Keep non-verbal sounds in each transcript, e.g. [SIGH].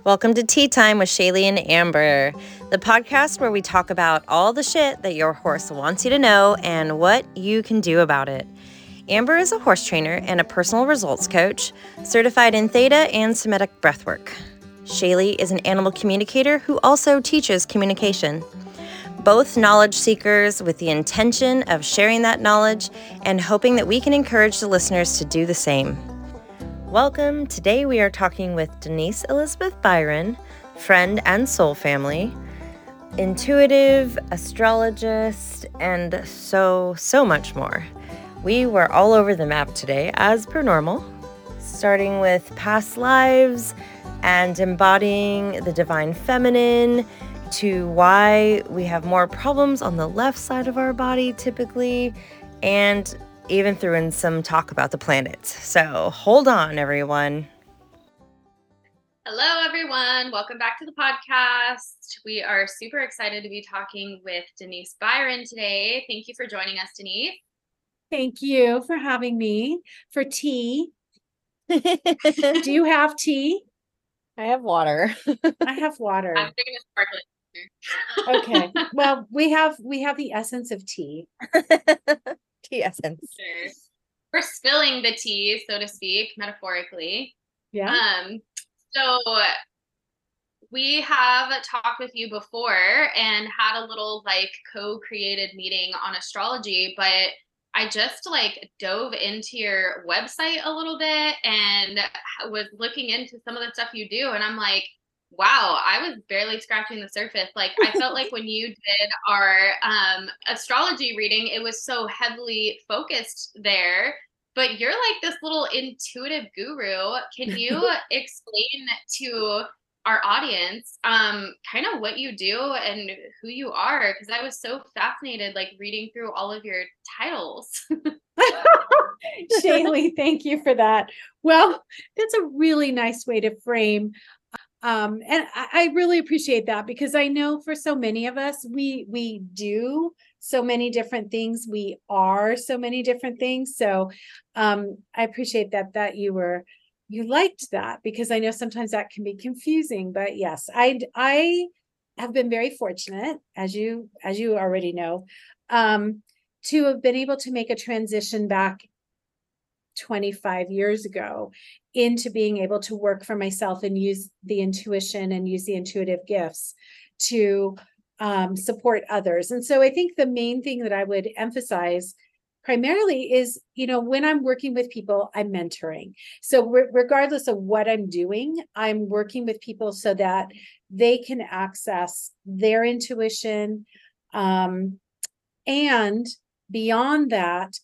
Welcome to Tea Time with Shayleigh and Amber, the podcast where we talk about all the shit that your horse wants you to know and what you can do about it. Amber is a horse trainer and a personal results coach, certified in Theta and Somatic breathwork. Shayleigh is an animal communicator who also teaches communication. Both knowledge seekers with the intention of sharing that knowledge and hoping that we can encourage the listeners to do the same. Welcome. Today we are talking with Denise Elizabeth Byron, friend and soul family, intuitive, astrologist, and so, so much more. We were all over the map today, as per normal, starting with past lives and embodying the divine feminine to why we have more problems on the left side of our body typically, and even threw in some talk about the planets. So hold on, everyone. Hello, everyone. Welcome back to the podcast. We are super excited to be talking with Denise Byron today. Thank you for joining us, Denise. Thank you for having me for tea. [LAUGHS] Do you have tea? I have water. [LAUGHS] I have water. I'm taking a sparkling. Okay. Well, we have we have the essence of tea. [LAUGHS] [LAUGHS] tea essence. Sure. We're spilling the tea, so to speak, metaphorically. Yeah. Um, so we have talked with you before and had a little like co-created meeting on astrology, but I just like dove into your website a little bit and was looking into some of the stuff you do and I'm like wow, I was barely scratching the surface. Like I felt like [LAUGHS] when you did our um, astrology reading, it was so heavily focused there. But you're like this little intuitive guru. Can you [LAUGHS] explain to our audience um, kind of what you do and who you are? Because I was so fascinated, like reading through all of your titles. [LAUGHS] Shayleigh, thank you for that. Well, that's a really nice way to frame um, and I, I really appreciate that because I know for so many of us, we we do so many different things. We are so many different things. So um, I appreciate that that you were you liked that because I know sometimes that can be confusing. But yes, I I have been very fortunate, as you as you already know, um, to have been able to make a transition back 25 years ago into being able to work for myself and use the intuition and use the intuitive gifts to um, support others. And so I think the main thing that I would emphasize primarily is you know when i'm working with people i'm mentoring so re- regardless of what i'm doing i'm working with people so that they can access their intuition um, and beyond that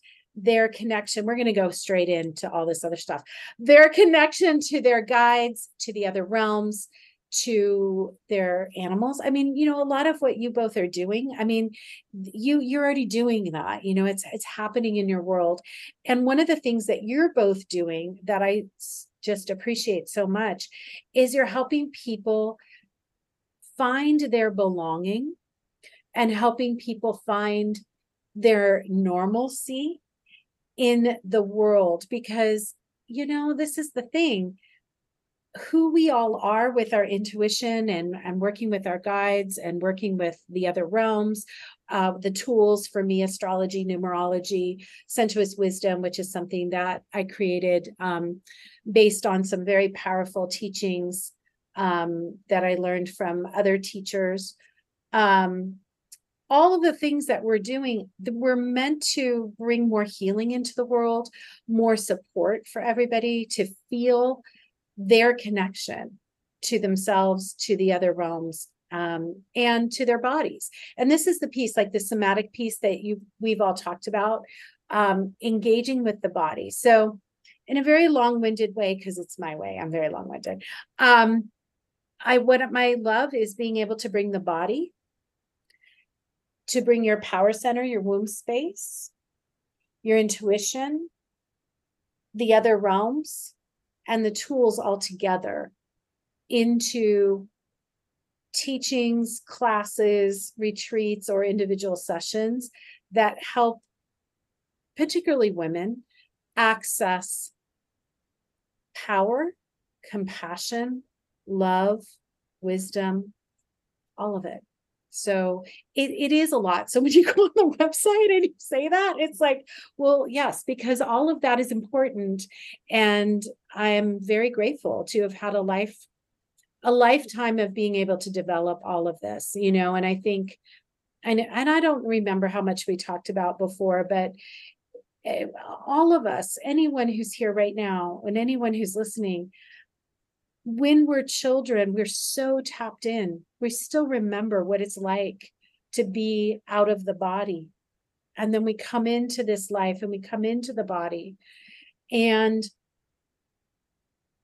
their connection we're going to go straight into all this other stuff their connection to their guides to the other realms to their animals. I mean you know a lot of what you both are doing i mean you you're already doing that you know it's it's happening in your world. And one of the things that you're both doing that i just appreciate so much is you're helping people find their belonging and helping people find their normalcy in the world because you know this is the thing. Who we all are with our intuition and and working with our guides and working with the other realms uh, the tools for me astrology numerology sensuous wisdom which is something that i created um, based on some very powerful teachings um, that i learned from other teachers. Um, all of the things that we're doing we're meant to bring more healing into the world more support for everybody to feel their connection to themselves to the other realms um, and to their bodies. And this is the piece like the somatic piece that you we've all talked about um, engaging with the body. So in a very long-winded way because it's my way i'm very long-winded um, i what my love is being able to bring the body to bring your power center, your womb space, your intuition, the other realms, and the tools all together into teachings, classes, retreats, or individual sessions that help, particularly women, access power, compassion, love, wisdom, all of it. So it, it is a lot. So [LAUGHS] when you go on the website and you say that, it's like, well, yes, because all of that is important. And I am very grateful to have had a life, a lifetime of being able to develop all of this, you know, and I think, and, and I don't remember how much we talked about before, but eh, all of us, anyone who's here right now, and anyone who's listening, when we're children, we're so tapped in. We still remember what it's like to be out of the body. And then we come into this life and we come into the body. And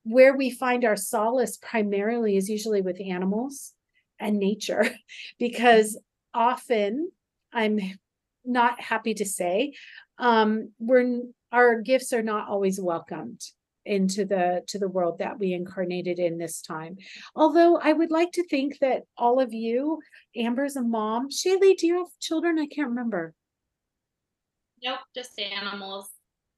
where we find our solace primarily is usually with animals and nature, [LAUGHS] because often I'm not happy to say, um, we're our gifts are not always welcomed into the to the world that we incarnated in this time. Although i would like to think that all of you amber's a mom. Shayleigh do you have children? I can't remember. Nope just animals.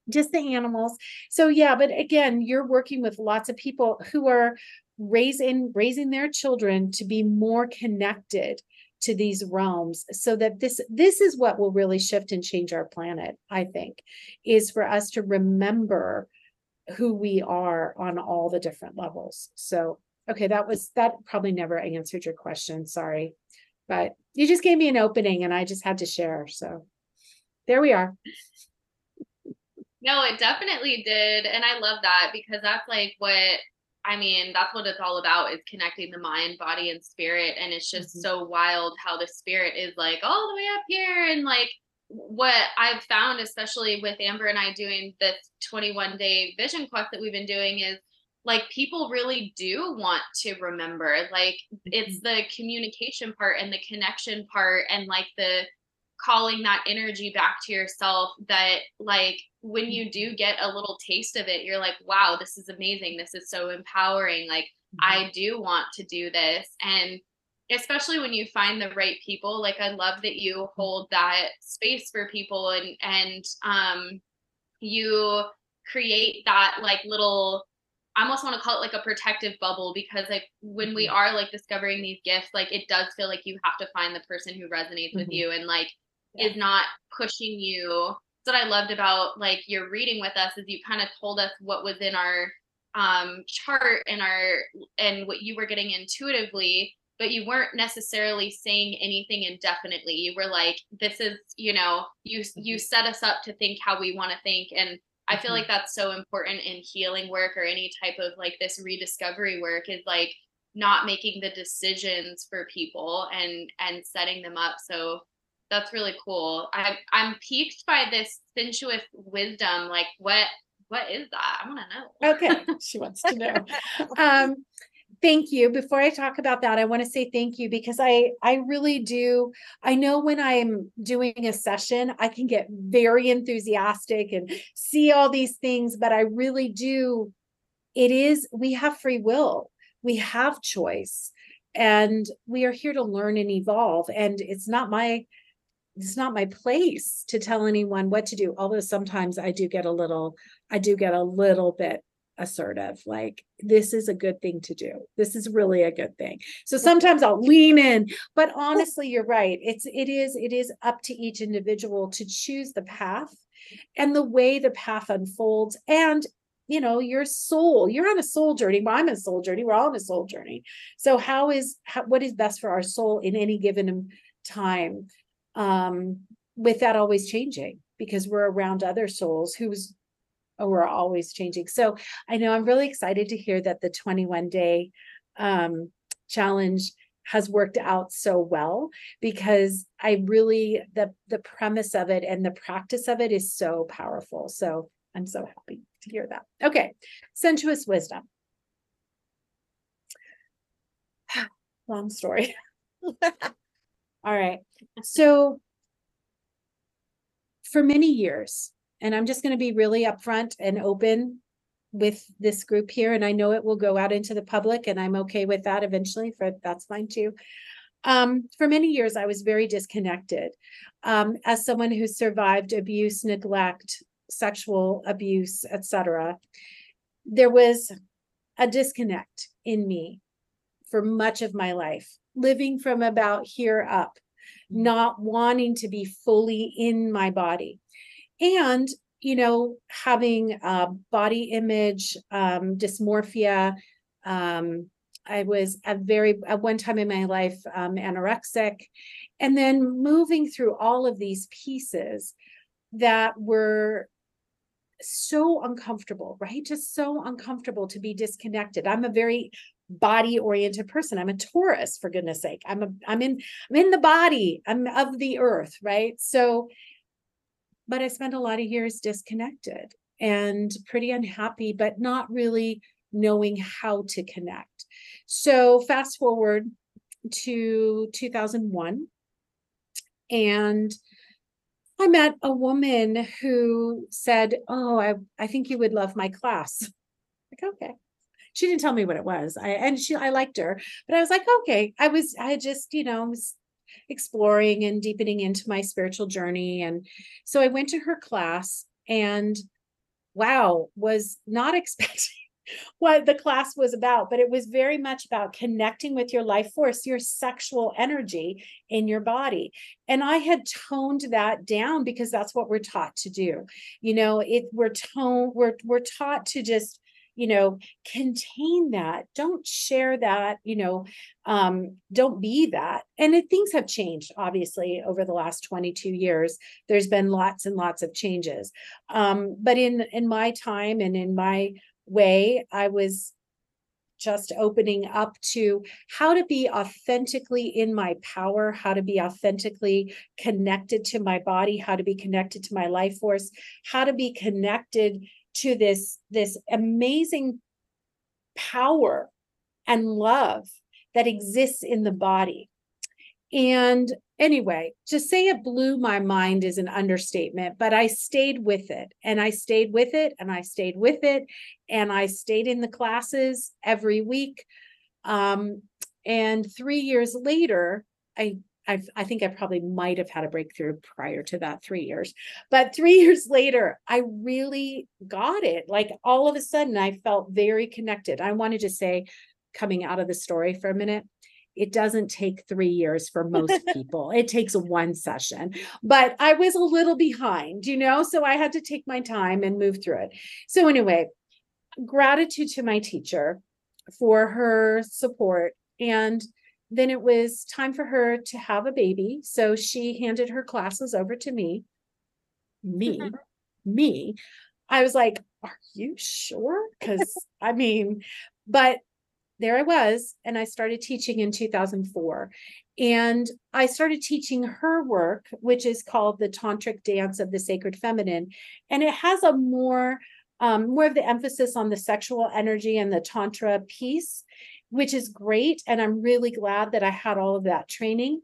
Just the animals. So yeah but again you're working with lots of people who are raising raising their children to be more connected to these realms so that this this is what will really shift and change our planet i think is for us to remember who we are on all the different levels. So, okay, that was that probably never answered your question. Sorry. But you just gave me an opening and I just had to share. So, there we are. No, it definitely did. And I love that because that's like what I mean, that's what it's all about is connecting the mind, body, and spirit. And it's just mm-hmm. so wild how the spirit is like all the way up here and like what I've found, especially with Amber and I doing this 21 day vision quest that we've been doing, is like people really do want to remember. Like it's mm-hmm. the communication part and the connection part and like the calling that energy back to yourself that like when you do mm-hmm. get a little taste of it you're like wow this is amazing this is so empowering like mm-hmm. i do want to do this and especially when you find the right people like i love that you hold that space for people and and um you create that like little I almost want to call it like a protective bubble because like when we mm-hmm. are like discovering these gifts, like it does feel like you have to find the person who resonates mm-hmm. with you and like yeah. is not pushing you. That's what I loved about like your reading with us is you kind of told us what was in our um chart and our and what you were getting intuitively but you weren't necessarily saying anything indefinitely. You were like this is you know you you mm-hmm. set us up to think how we want to think. And i feel like mm-hmm. that's so important in healing work or any type of like this rediscovery work is like not making the decisions for people and and setting them up. So that's really cool. I i'm piqued by this sensuous wisdom like what what is that? I want to know. Okay. She wants to know. [LAUGHS] Um thank you. Before i talk about that i want to say thank you because i i really do i know when i'm doing a session i can get very enthusiastic and see all these things but i really do it is we have free will we have choice and we are here to learn and evolve and it's not my it's not my place to tell anyone what to do although sometimes i do get a little i do get a little bit assertive like this is a good thing to do. This is really a good thing. So sometimes i'll lean in but honestly you're right. It's it is it is up to each individual to choose the path and the way the path unfolds. And you know your soul you're on a soul journey. Well, i'm a soul journey. We're all on a soul journey. So how is how, what is best for our soul in any given time um with that always changing? Because we're around other souls whose we're always changing. So I know I'm really excited to hear that the 21 day um, challenge has worked out so well because I really the the premise of it and the practice of it is so powerful. So I'm so happy to hear that. Okay, sensuous wisdom. [SIGHS] Long story. [LAUGHS] All right. So for many years, and I'm just going to be really upfront and open with this group here. And I know it will go out into the public, and I'm okay with that eventually. For that's fine too. Um, for many years, I was very disconnected. Um, as someone who survived abuse, neglect, sexual abuse, etc., there was a disconnect in me for much of my life, living from about here up, mm-hmm. not wanting to be fully in my body. And, you know, having a body image, um, dysmorphia. Um, I was at very, at one time in my life, um, anorexic. And then moving through all of these pieces that were so uncomfortable, right? Just so uncomfortable to be disconnected. I'm a very body oriented person. I'm a Taurus for goodness sake. I'm a I'm in I'm in the body. I'm of the earth, right? So but I spent a lot of years disconnected and pretty unhappy but not really knowing how to connect. So fast forward to 2001 and I met a woman who said, "Oh, I I think you would love my class." Like, okay. She didn't tell me what it was. I and she I liked her, but I was like, okay. I was I just, you know, was exploring and deepening into my spiritual journey and so I went to her class and wow, was not [LAUGHS] expecting what the class was about, but it was very much about connecting with your life force, your sexual energy in your body. And I had toned that down because that's what we're taught to do. You know, it we're tone we're we're taught to just you know contain that. Don't share that you know um don't be that. And it, things have changed obviously over the last 22 years. There's been lots and lots of changes. Um but in in my time and in my way. I was just opening up to how to be authentically in my power, how to be authentically connected to my body, how to be connected to my life force, how to be connected to this this amazing power and love that exists in the body. And anyway, to say it blew my mind is an understatement, but I stayed with it and I stayed with it and I stayed with it and I stayed in the classes every week. Um, and three years later, I I've, I think I probably might have had a breakthrough prior to that three years. But three [LAUGHS] years later, I really got it. Like all of a sudden, I felt very connected. I wanted to say, coming out of the story for a minute, it doesn't take three years for most [LAUGHS] people. it takes one session. But I was a little behind, you know, so I had to take my time and move through it. So, anyway, gratitude to my teacher for her support. And then it was time for her to have a baby. So she handed her classes over to me. Me, me. I was like, Are you sure? Because [LAUGHS] I mean, but there I was, and I started teaching in 2004. And I started teaching her work, which is called the Tantric Dance of the Sacred Feminine. And it has a more, um, more of the emphasis on the sexual energy and the Tantra piece, which is great. And I'm really glad that I had all of that training.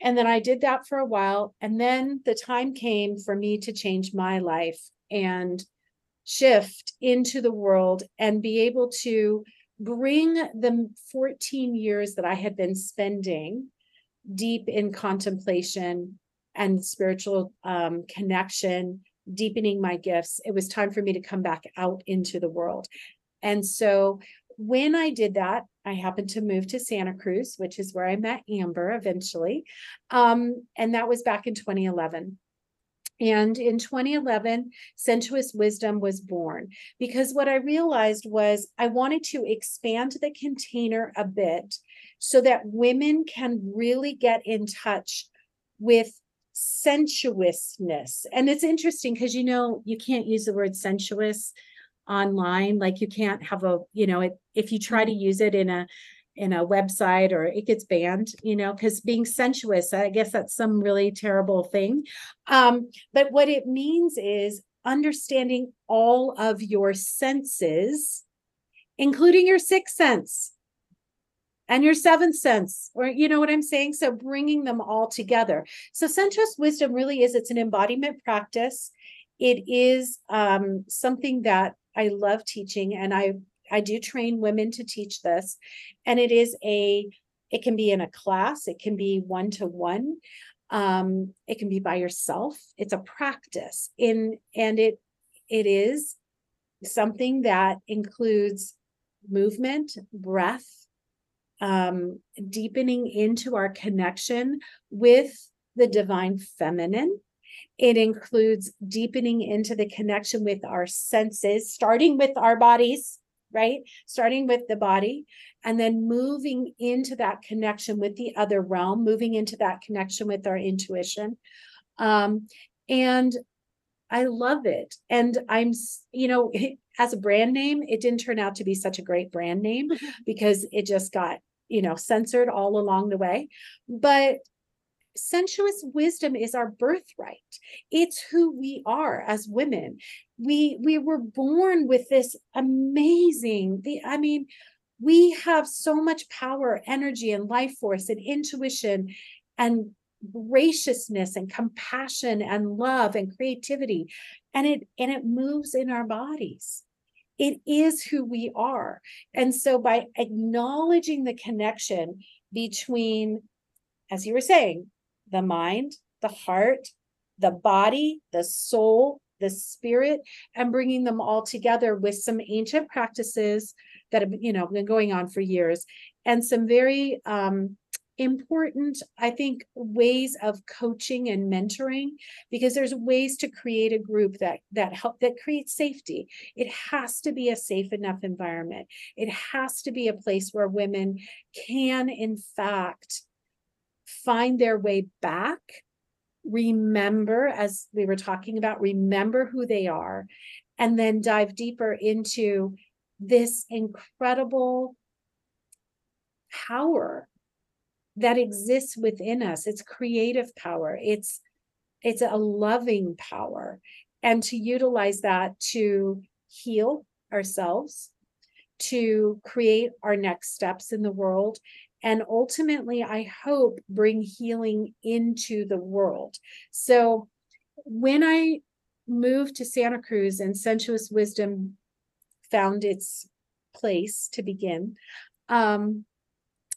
And then I did that for a while. And then the time came for me to change my life and shift into the world and be able to bring the 14 years that I had been spending deep in contemplation and spiritual um, connection, deepening my gifts, it was time for me to come back out into the world. And so when I did that, I happened to move to Santa Cruz, which is where I met Amber eventually. Um, and that was back in 2011. And in 2011, Sensuous Wisdom was born because what I realized was I wanted to expand the container a bit so that women can really get in touch with sensuousness. And it's interesting because you know, you can't use the word sensuous online like you can't have a you know it, if you try to use it in a in a website or it gets banned you know because being sensuous i guess that's some really terrible thing. Um, but what it means is understanding all of your senses including your sixth sense and your seventh sense or you know what i'm saying? So bringing them all together. So sensuous wisdom really is it's an embodiment practice. It is um, something that i love teaching and i I do train women to teach this, and it is a it can be in a class, it can be one to one, um, it can be by yourself. It's a practice in and it it is something that includes movement, breath, um, deepening into our connection with the divine feminine. It includes deepening into the connection with our senses, starting with our bodies, right? Starting with the body, and then moving into that connection with the other realm, moving into that connection with our intuition. Um, and I love it. And I'm, you know, [LAUGHS] as a brand name, it didn't turn out to be such a great brand name [LAUGHS] because it just got, you know, censored all along the way. But sensuous wisdom is our birthright. It's who we are as women. We we were born with this amazing the i mean we have so much power energy and life force and intuition and graciousness and compassion and love and creativity. And it and it moves in our bodies. It is who we are. And so by acknowledging the connection between as you were saying the mind the heart the body the soul the spirit and bringing them all together with some ancient practices that have you know been going on for years. And some very um important i think ways of coaching and mentoring because there's ways to create a group that that help that creates safety. It has to be a safe enough environment. It has to be a place where women can in fact find their way back remember as we were talking about remember who they are and then dive deeper into this incredible power that exists within us. It's creative power. It's it's a loving power. And to utilize that to heal ourselves to create our next steps in the world and ultimately i hope bring healing into the world so when i moved to santa cruz and sensuous wisdom found its place to begin um,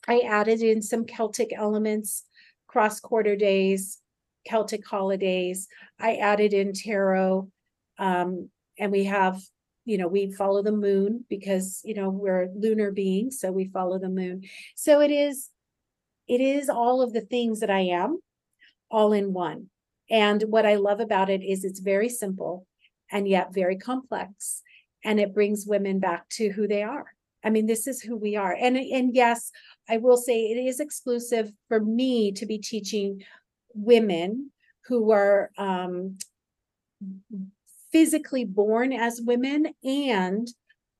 I added in some Celtic elements, cross quarter days, Celtic holidays. I added in tarot. Um, and we have, you know, we follow the moon because, you know, we're lunar beings, so we follow the moon. So it is, it is all of the things that I am all in one. And what I love about it is it's very simple and yet very complex. And it brings women back to who they are. I mean, this is who we are. And and yes, I will say it is exclusive for me to be teaching women who are um, physically born as women and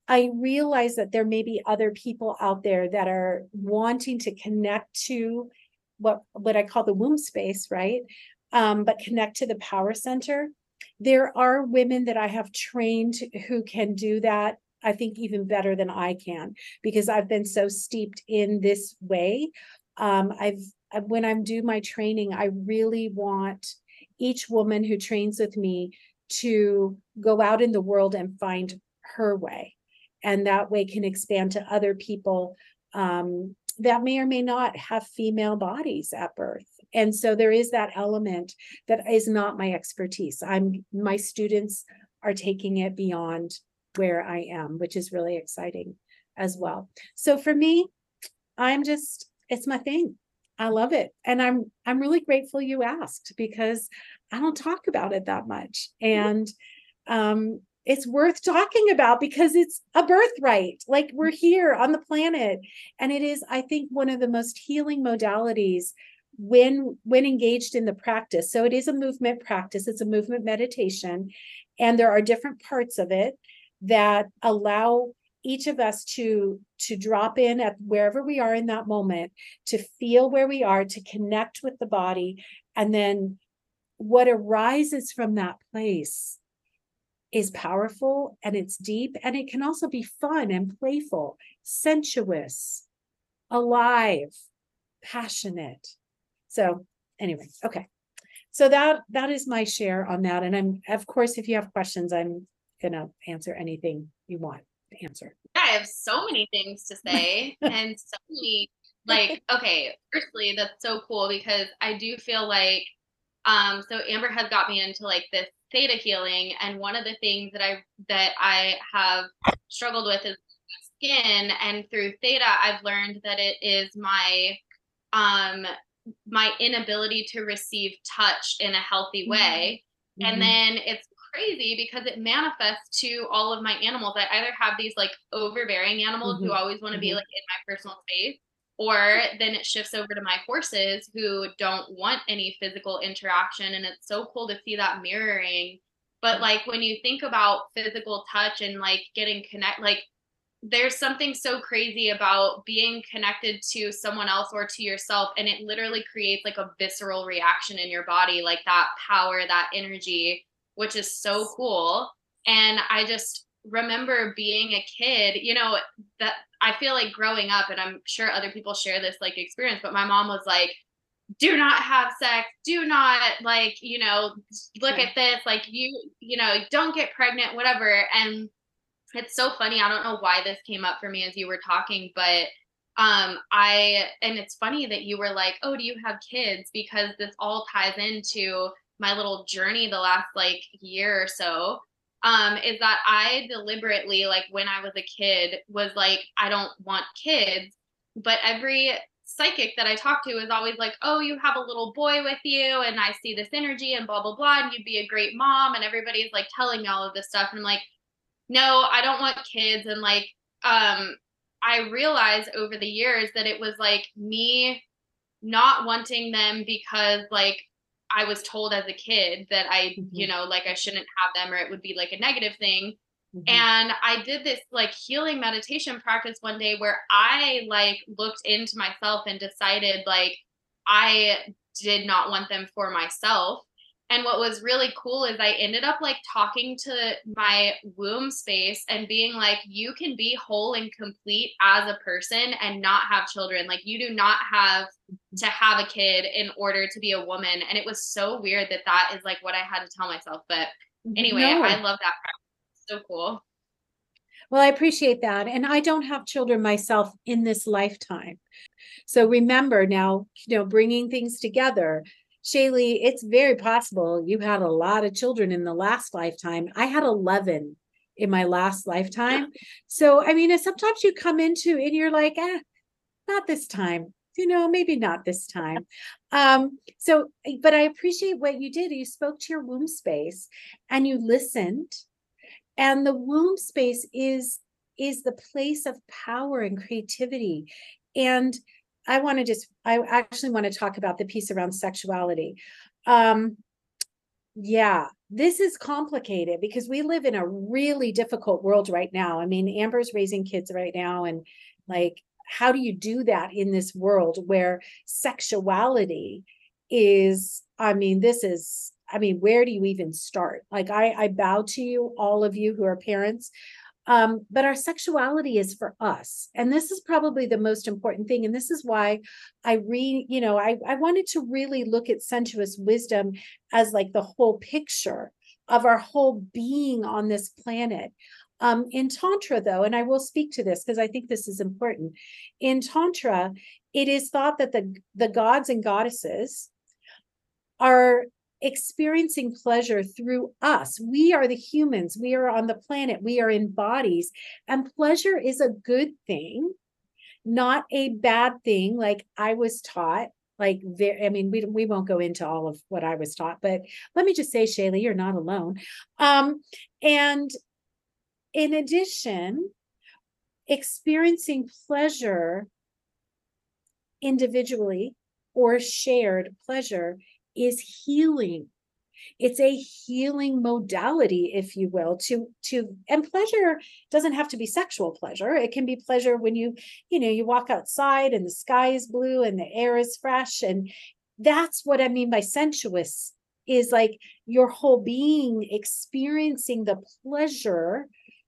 I realize that there may be other people out there that are wanting to connect to what what I call the womb space, right? Um, but connect to the power center. There are women that I have trained who can do that I think even better than I can because I've been so steeped in this way. Um, I've when I'm do my training, I really want each woman who trains with me to go out in the world and find her way, and that way can expand to other people um, that may or may not have female bodies at birth. And so there is that element that is not my expertise. I'm my students are taking it beyond where I am, which is really exciting as well. So for me, I'm just it's my thing. I love it. And I'm I'm really grateful you asked because I don't talk about it that much. And um it's worth talking about because it's a birthright. Like we're here on the planet and it is I think one of the most healing modalities when when engaged in the practice. So it is a movement practice, it's a movement meditation and there are different parts of it that allow each of us to to drop in at wherever we are in that moment to feel where we are to connect with the body and then what arises from that place is powerful and it's deep and it can also be fun and playful sensuous alive passionate so anyway okay so that that is my share on that and i'm of course if you have questions i'm gonna answer anything you want to answer. Yeah, I have so many things to say [LAUGHS] and so many like okay, firstly, that's so cool because I do feel like um so Amber has got me into like this theta healing and one of the things that I that I have struggled with is skin and through theta I've learned that it is my um my inability to receive touch in a healthy mm-hmm. way. Mm-hmm. And then it's crazy because it manifests to all of my animals. I either have these like overbearing animals mm-hmm. who always want to be mm-hmm. like in my personal space, or then it shifts over to my horses who don't want any physical interaction. And it's so cool to see that mirroring. But like when you think about physical touch and like getting connect, like there's something so crazy about being connected to someone else or to yourself and it literally creates like a visceral reaction in your body like that power that energy which is so cool and i just remember being a kid you know that i feel like growing up and i'm sure other people share this like experience but my mom was like do not have sex do not like you know look at this like you you know don't get pregnant whatever and it's so funny. I don't know why this came up for me as you were talking, but um I and it's funny that you were like, "Oh, do you have kids?" because this all ties into my little journey the last like year or so. Um is that I deliberately like when I was a kid was like I don't want kids, but every psychic that I talk to is always like, "Oh, you have a little boy with you and I see this energy and blah blah blah and you'd be a great mom." And everybody's like telling me all of this stuff and I'm like, no, I don't want kids. And like, um, I realized over the years that it was like me not wanting them because like I was told as a kid that I, mm-hmm. you know, like I shouldn't have them or it would be like a negative thing. Mm-hmm. And I did this like healing meditation practice one day where I like looked into myself and decided like I did not want them for myself. And what was really cool is I ended up like talking to my womb space and being like, you can be whole and complete as a person and not have children. Like, you do not have to have a kid in order to be a woman. And it was so weird that that is like what I had to tell myself. But anyway, no. I love that. Practice. So cool. Well, I appreciate that. And I don't have children myself in this lifetime. So remember now, you know, bringing things together Shayleigh, it's very possible you had a lot of children in the last lifetime. I had 11 in my last lifetime. So, I mean, sometimes you come into and you're like, eh, not this time. You know, maybe not this time. Um, so, but I appreciate what you did. You spoke to your womb space and you listened. And the womb space is is the place of power and creativity. And I want to just, I actually want to talk about the piece around sexuality. Um, yeah, this is complicated because we live in a really difficult world right now. I mean, Amber's raising kids right now, and like, how do you do that in this world where sexuality is, I mean, this is, I mean, where do you even start? Like, I, I bow to you, all of you who are parents. Um, but our sexuality is for us. And this is probably the most important thing. And this is why I read, you know, I, I wanted to really look at sensuous wisdom as like the whole picture of our whole being on this planet. Um, in Tantra, though, and I will speak to this because I think this is important. In Tantra, it is thought that the, the gods and goddesses are experiencing pleasure through us. We are the humans, we are on the planet, we are in bodies, and pleasure is a good thing, not a bad thing, like I was taught. Like there, I mean, we we won't go into all of what I was taught, but let me just say, Shayleigh, you're not alone. Um, and in addition, experiencing pleasure individually or shared pleasure is healing. It's a healing modality if you will to to and pleasure doesn't have to be sexual pleasure. It can be pleasure when you you know you walk outside and the sky is blue and the air is fresh and that's what i mean by sensuous is like your whole being experiencing the pleasure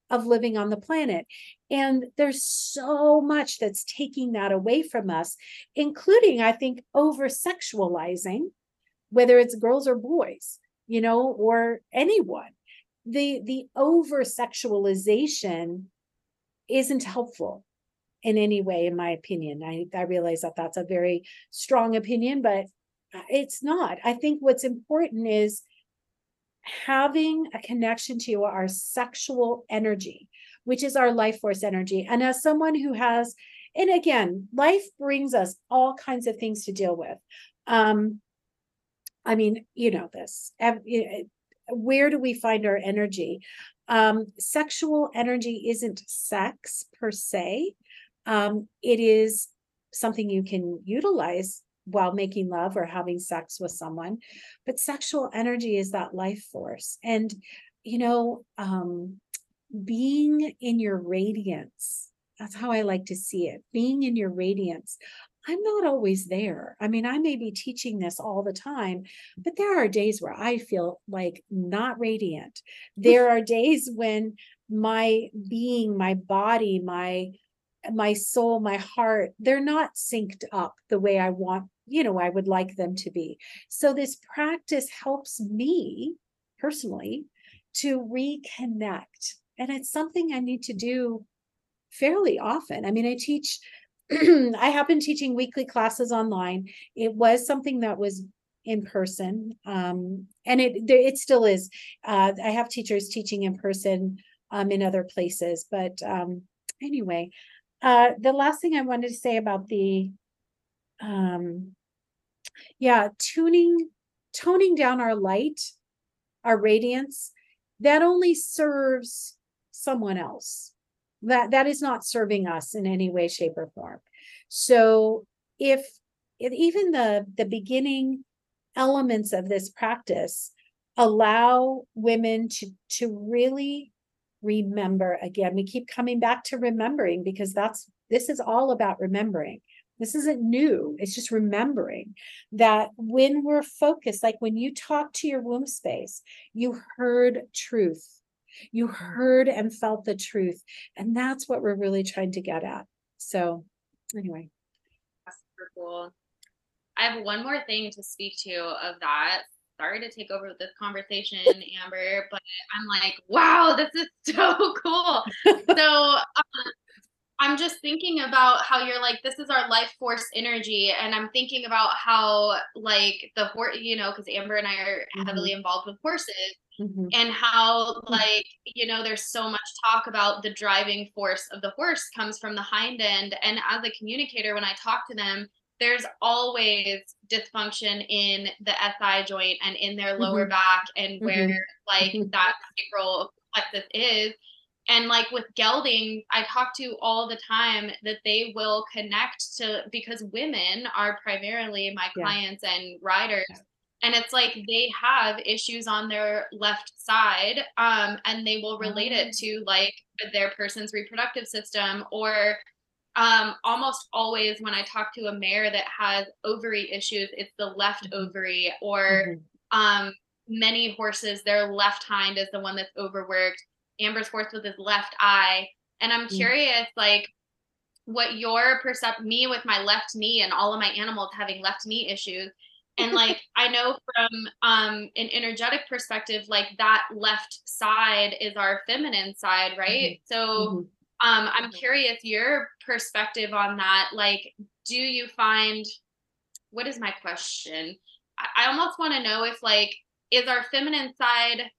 of living on the planet. And there's so much that's taking that away from us, including, I think, over sexualizing whether it's girls or boys, you know, or anyone. The the over sexualization isn't helpful in any way in my opinion. I I realize that that's a very strong opinion, but it's not. I think what's important is having a connection to our sexual energy which is our life force energy. And as someone who has, and again, life brings us all kinds of things to deal with. Um, I mean, you know this. Where do we find our energy? Um, sexual energy isn't sex per se. Um, it is something you can utilize while making love or having sex with someone. But sexual energy is that life force. And, you know, um, being in your radiance, that's how I like to see it. Being in your radiance. I'm not always there. I mean, I may be teaching this all the time, mm. but there are days where I feel like not radiant. There are days when my being, my body, my my soul, my heart, they're not synced up the way I want, you know, I would like them to be. So this practice helps me personally to reconnect. And it's something I need to do fairly often. I mean, I teach [CLEARS THROAT] I have been teaching weekly classes online. It was something that was in person, um, and it it still is. Uh, I have teachers teaching in person um, in other places, but um, anyway, uh, the last thing I wanted to say about the, um, yeah, tuning, toning down our light, our radiance, that only serves someone else that that is not serving us in any way shape or form. So if, if even the the beginning elements of this practice allow women to to really remember again we keep coming back to remembering because that's this is all about remembering. This isn't new it's just remembering that when we're focused like when you talk to your womb space you heard truth you heard and felt the truth. And that's what we're really trying to get at. So, anyway. That's super cool. I have one more thing to speak to of that. Sorry to take over this conversation, Amber, but I'm like, wow, this is [LAUGHS] so cool. so, um, I'm just thinking about how you're like, this is our life force energy. And I'm thinking about how, like, the horse, you know, because Amber and I are mm-hmm. heavily involved with horses mm-hmm. and how mm-hmm. like you know there's so much talk about the driving force of the horse comes from the hind end and as a communicator when i talk to them there's always dysfunction in the SI joint and in their lower mm-hmm. back and where mm-hmm. like mm-hmm. that sacral plexus is. And like with gelding, I talk to all the time that they will connect to because women are primarily my yeah. clients and riders. And it's like they have issues on their left side um, and they will relate it mm. to like their person's reproductive system or um, almost always when i talk to a mare that has ovary issues it's the left mm-hmm. ovary or mm-hmm. um, many horses their left hind is the one that's overworked amber's horse with his left eye and i'm mm-hmm. curious like what your percept me with my left knee and all of my animals having left knee issues and like i know from um an energetic perspective like that left side is our feminine side right? Mm-hmm. so mm-hmm. um i'm curious your perspective on that. Like do you find what is my question? I, I almost want to know if like is our feminine side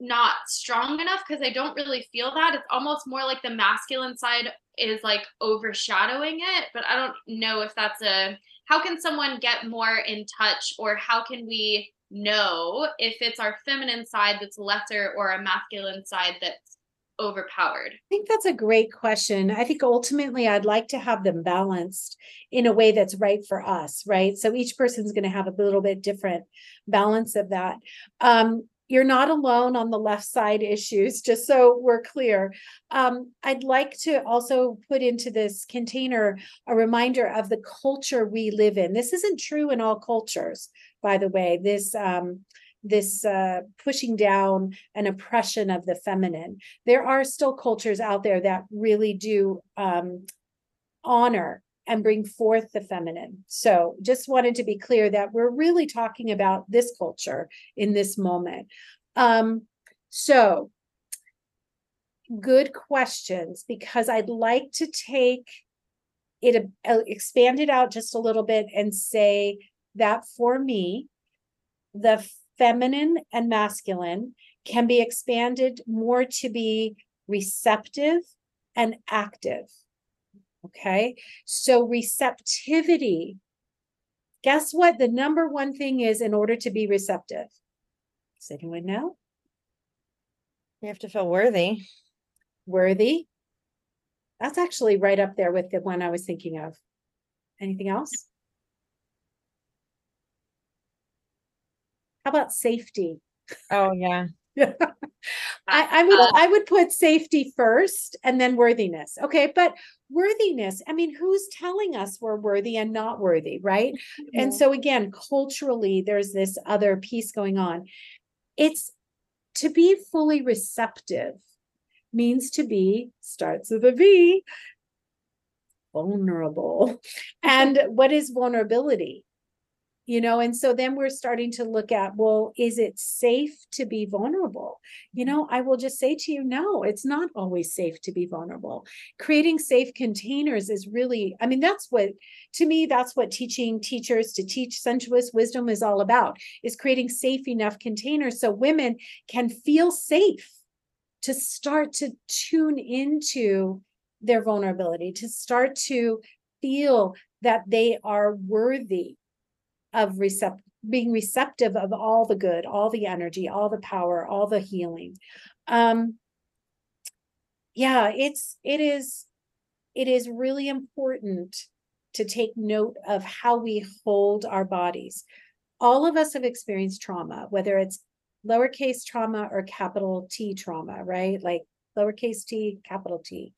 not strong enough? Because i don't really feel that. It's almost more like the masculine side is like overshadowing it but i don't know if that's a how can someone get more in touch or how can we know if it's our feminine side that's lesser or a masculine side that's overpowered? I think that's a great question. I think ultimately I'd like to have them balanced in a way that's right for us, right? So each person's going to have a little bit different balance of that. Um, you're not alone on the left side issues, just so we're clear. Um, I'd like to also put into this container a reminder of the culture we live in. This isn't true in all cultures, by the way. This um, this uh, pushing down an oppression of the feminine. There are still cultures out there that really do um, honor and bring forth the feminine. So, just wanted to be clear that we're really talking about this culture in this moment. Um, so, good questions because I'd like to take it, uh, expand it out just a little bit and say that for me, the feminine and masculine can be expanded more to be receptive, and active. Okay. So receptivity. Guess what? The number one thing is in order to be receptive. Does anyone know? You have to feel worthy. Worthy. That's actually right up there with the one I was thinking of. Anything else? How about safety? Oh yeah. Uh, I, I would uh, I would put safety first and then worthiness. Okay, but worthiness, I mean, who's telling us we're worthy and not worthy, right? And so again, culturally, there's this other piece going on. It's to be fully receptive means to be starts with a V vulnerable. and what is vulnerability? You know and so then we're starting to look at well is it safe to be vulnerable? You mm-hmm. know i will just say to you no it's not always safe to be vulnerable. Creating safe containers is really i mean that's what to me that's what teaching teachers to teach sensuous wisdom is all about is creating safe enough containers so women can feel safe to start to tune into their vulnerability to start to feel that they are worthy of recept being receptive of all the good, all the energy, all the power, all the healing. Um yeah, it's it is it is really important to take note of how we hold our bodies. All of us have experienced trauma, whether it's lowercase trauma or capital T trauma, right? Like lowercase t, capital T.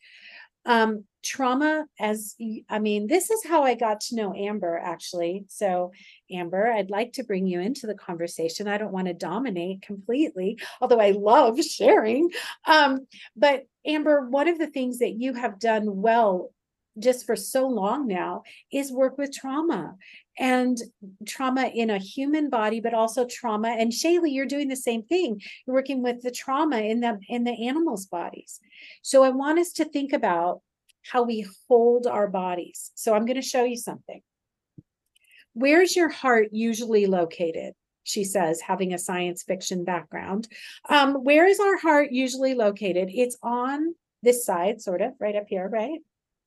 Um, trauma, as I mean, this is how I got to know Amber actually. So, Amber, I'd like to bring you into the conversation. I don't want to dominate completely, although I love [LAUGHS] sharing. Um, but, Amber, one of the things that you have done well just for so long now is work with trauma and trauma in a human body but also trauma and Shayleigh you're doing the same thing you're working with the trauma in the in the animals bodies so i want us to think about how we hold our bodies so i'm going to show you something where's your heart usually located she says having a science fiction background um, where is our heart usually located it's on this side sort of right up here right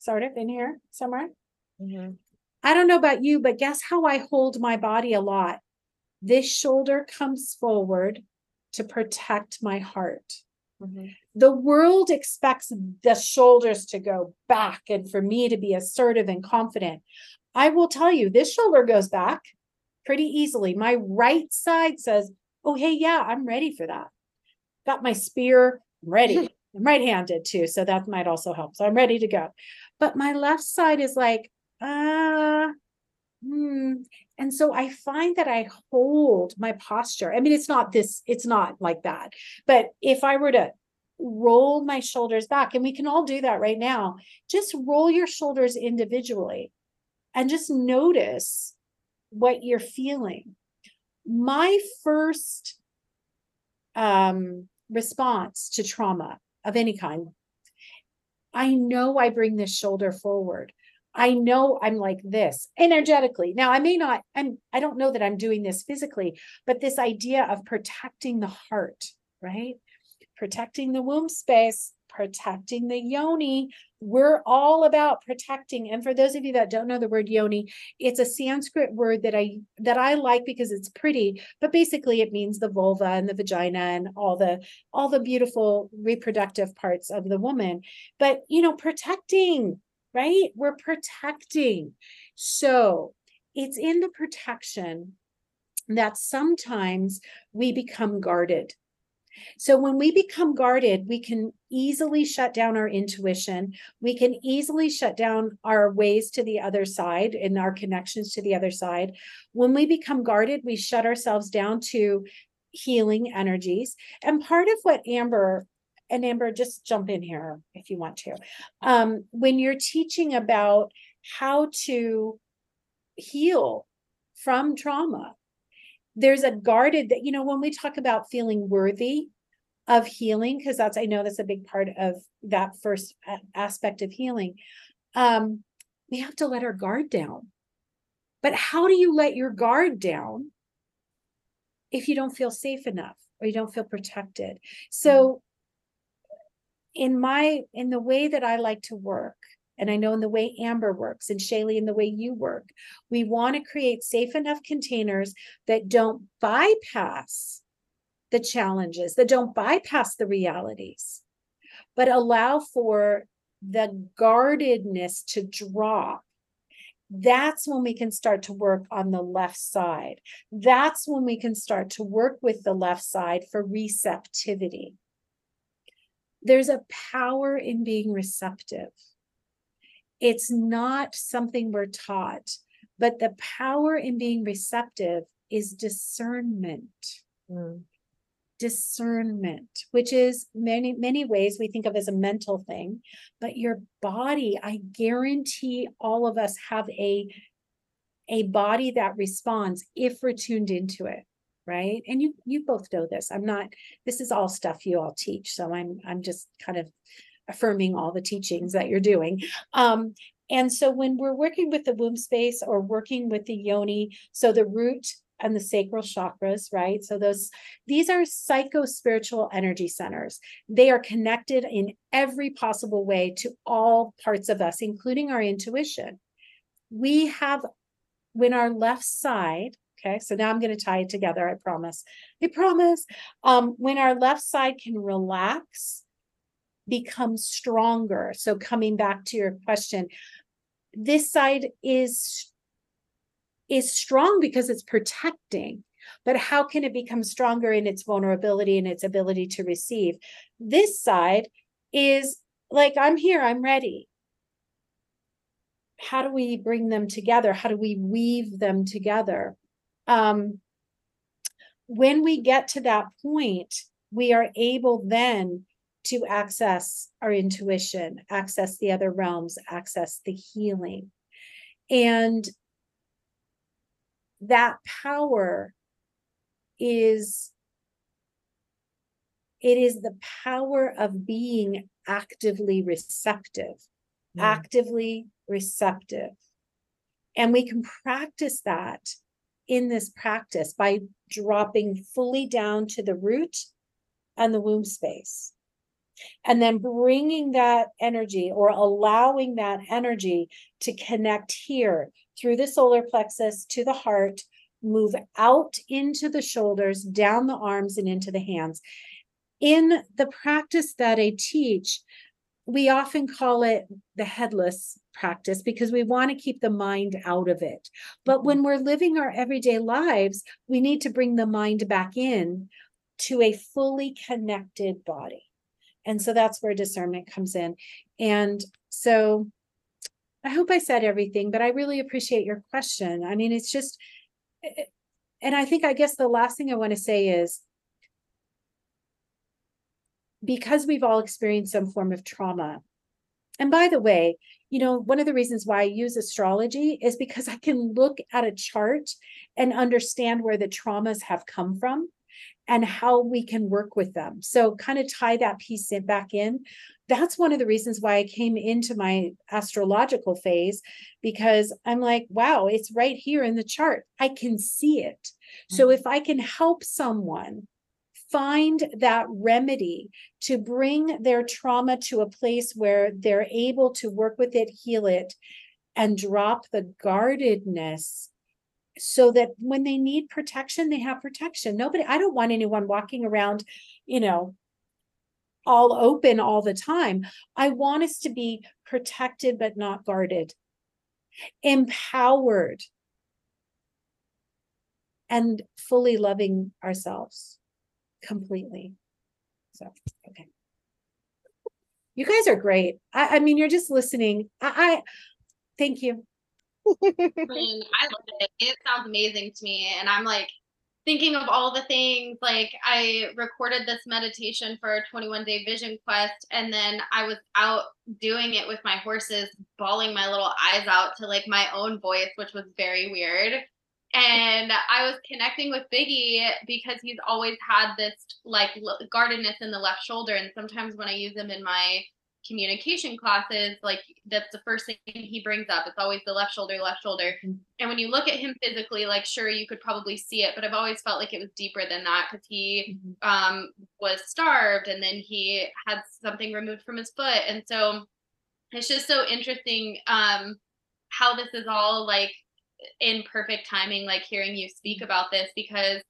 sort of in here somewhere. Mm-hmm. I don't know about you, but guess how I hold my body a lot? This shoulder comes forward to protect my heart. Mm-hmm. The world expects the shoulders to go back and for me to be assertive and confident. I will tell you, this shoulder goes back pretty easily. My right side says, Oh, hey, yeah, I'm ready for that. Got my spear I'm ready. [LAUGHS] I'm right handed too. So that might also help. So I'm ready to go. But my left side is like, ah, uh, hmm. And so I find that I hold my posture. I mean, it's not this, it's not like that. But if I were to roll my shoulders back, and we can all do that right now, just roll your shoulders individually and just notice what you're feeling. My first um, response to trauma of any kind. I know I bring this shoulder forward. I know I'm like this energetically. Now I may not, I'm I don't know that I'm doing this physically, but this idea of protecting the heart, right? Protecting the womb space, protecting the yoni. We're all about protecting. And for those of you that don't know the word yoni, it's a Sanskrit word that I that I like because it's pretty, but basically it means the vulva and the vagina and all the all the beautiful reproductive parts of the woman. But you know, protecting, right? We're protecting. So it's in the protection that sometimes we become guarded so when we become guarded, we can easily shut down our intuition. We can easily shut down our ways to the other side and our connections to the other side. When we become guarded, we shut ourselves down to healing energies. And part of what Amber and Amber, just jump in here if you want to. Um, when you're teaching about how to heal from trauma, there's a guarded that you know when we talk about feeling worthy of healing because that's i know that's a big part of that first aspect of healing um we have to let our guard down. But how do you let your guard down if you don't feel safe enough or you don't feel protected? So in my in the way that I like to work, and I know in the way Amber works and Shayleigh in the way you work, we want to create safe enough containers that don't bypass the challenges, that don't bypass the realities, but allow for the guardedness to drop that's when we can start to work on the left side. That's when we can start to work with the left side for receptivity. There's a power in being receptive. It's not something we're taught, but the power in being receptive is discernment. Mm discernment which is many many ways we think of as a mental thing but your body i guarantee all of us have a a body that responds if we're tuned into it right and you you both know this i'm not this is all stuff you all teach so i'm i'm just kind of affirming all the teachings that you're doing um and so when we're working with the womb space or working with the yoni so the root and the sacral chakras, right? So those these are psycho spiritual energy centers. They are connected in every possible way to all parts of us, including our intuition. We have when our left side, okay, so now I'm going to tie it together, I promise. I promise. Um, when our left side can relax, become stronger. So coming back to your question, this side is is strong because it's protecting but how can it become stronger in its vulnerability and its ability to receive this side is like i'm here i'm ready how do we bring them together how do we weave them together um, when we get to that point we are able then to access our intuition access the other realms access the healing and that power is it is the power of being actively receptive mm. actively receptive and we can practice that in this practice by dropping fully down to the root and the womb space and then bringing that energy or allowing that energy to connect here through the solar plexus to the heart, move out into the shoulders, down the arms, and into the hands. In the practice that I teach, we often call it the headless practice because we want to keep the mind out of it. But when we're living our everyday lives, we need to bring the mind back in to a fully connected body. And so that's where discernment comes in. And so I hope I said everything, but I really appreciate your question. I mean, it's just, eh, eh, and I think, I guess the last thing I want to say is because we've all experienced some form of trauma. And by the way, you know, one of the reasons why I use astrology is because I can look at a chart and understand where the traumas have come from and how we can work with them. So, kind of tie that piece in, back in. That's one of the reasons why I came into my astrological phase because I'm like, wow, it's right here in the chart. I can see it. Mm-hmm. So, if I can help someone find that remedy to bring their trauma to a place where they're able to work with it, heal it, and drop the guardedness so that when they need protection, they have protection. Nobody, I don't want anyone walking around, you know, all open all the time. I want us to be protected but not guarded, empowered, and fully loving ourselves completely. So, okay. You guys are great. I, I mean, you're just listening. I, I thank you. [LAUGHS] I mean, I love it. It sounds amazing to me. And I'm like thinking of all the things. Like I recorded this meditation for a 21 day vision quest. And then I was out doing it with my horses, bawling my little eyes out to like my own voice, which was very weird. And I was connecting with Biggie because he's always had this like guardedness in the left shoulder. And sometimes when I use him in my communication classes, like that's the first thing he brings up. It's always the left shoulder, left shoulder. Mm-hmm. And when you look at him physically, like sure you could probably see it, but I've always felt like it was deeper than that because he mm-hmm. um, was starved and then he had something removed from his foot, and so it's just so interesting um, how this is all like in perfect timing. Like hearing you speak mm-hmm. about this because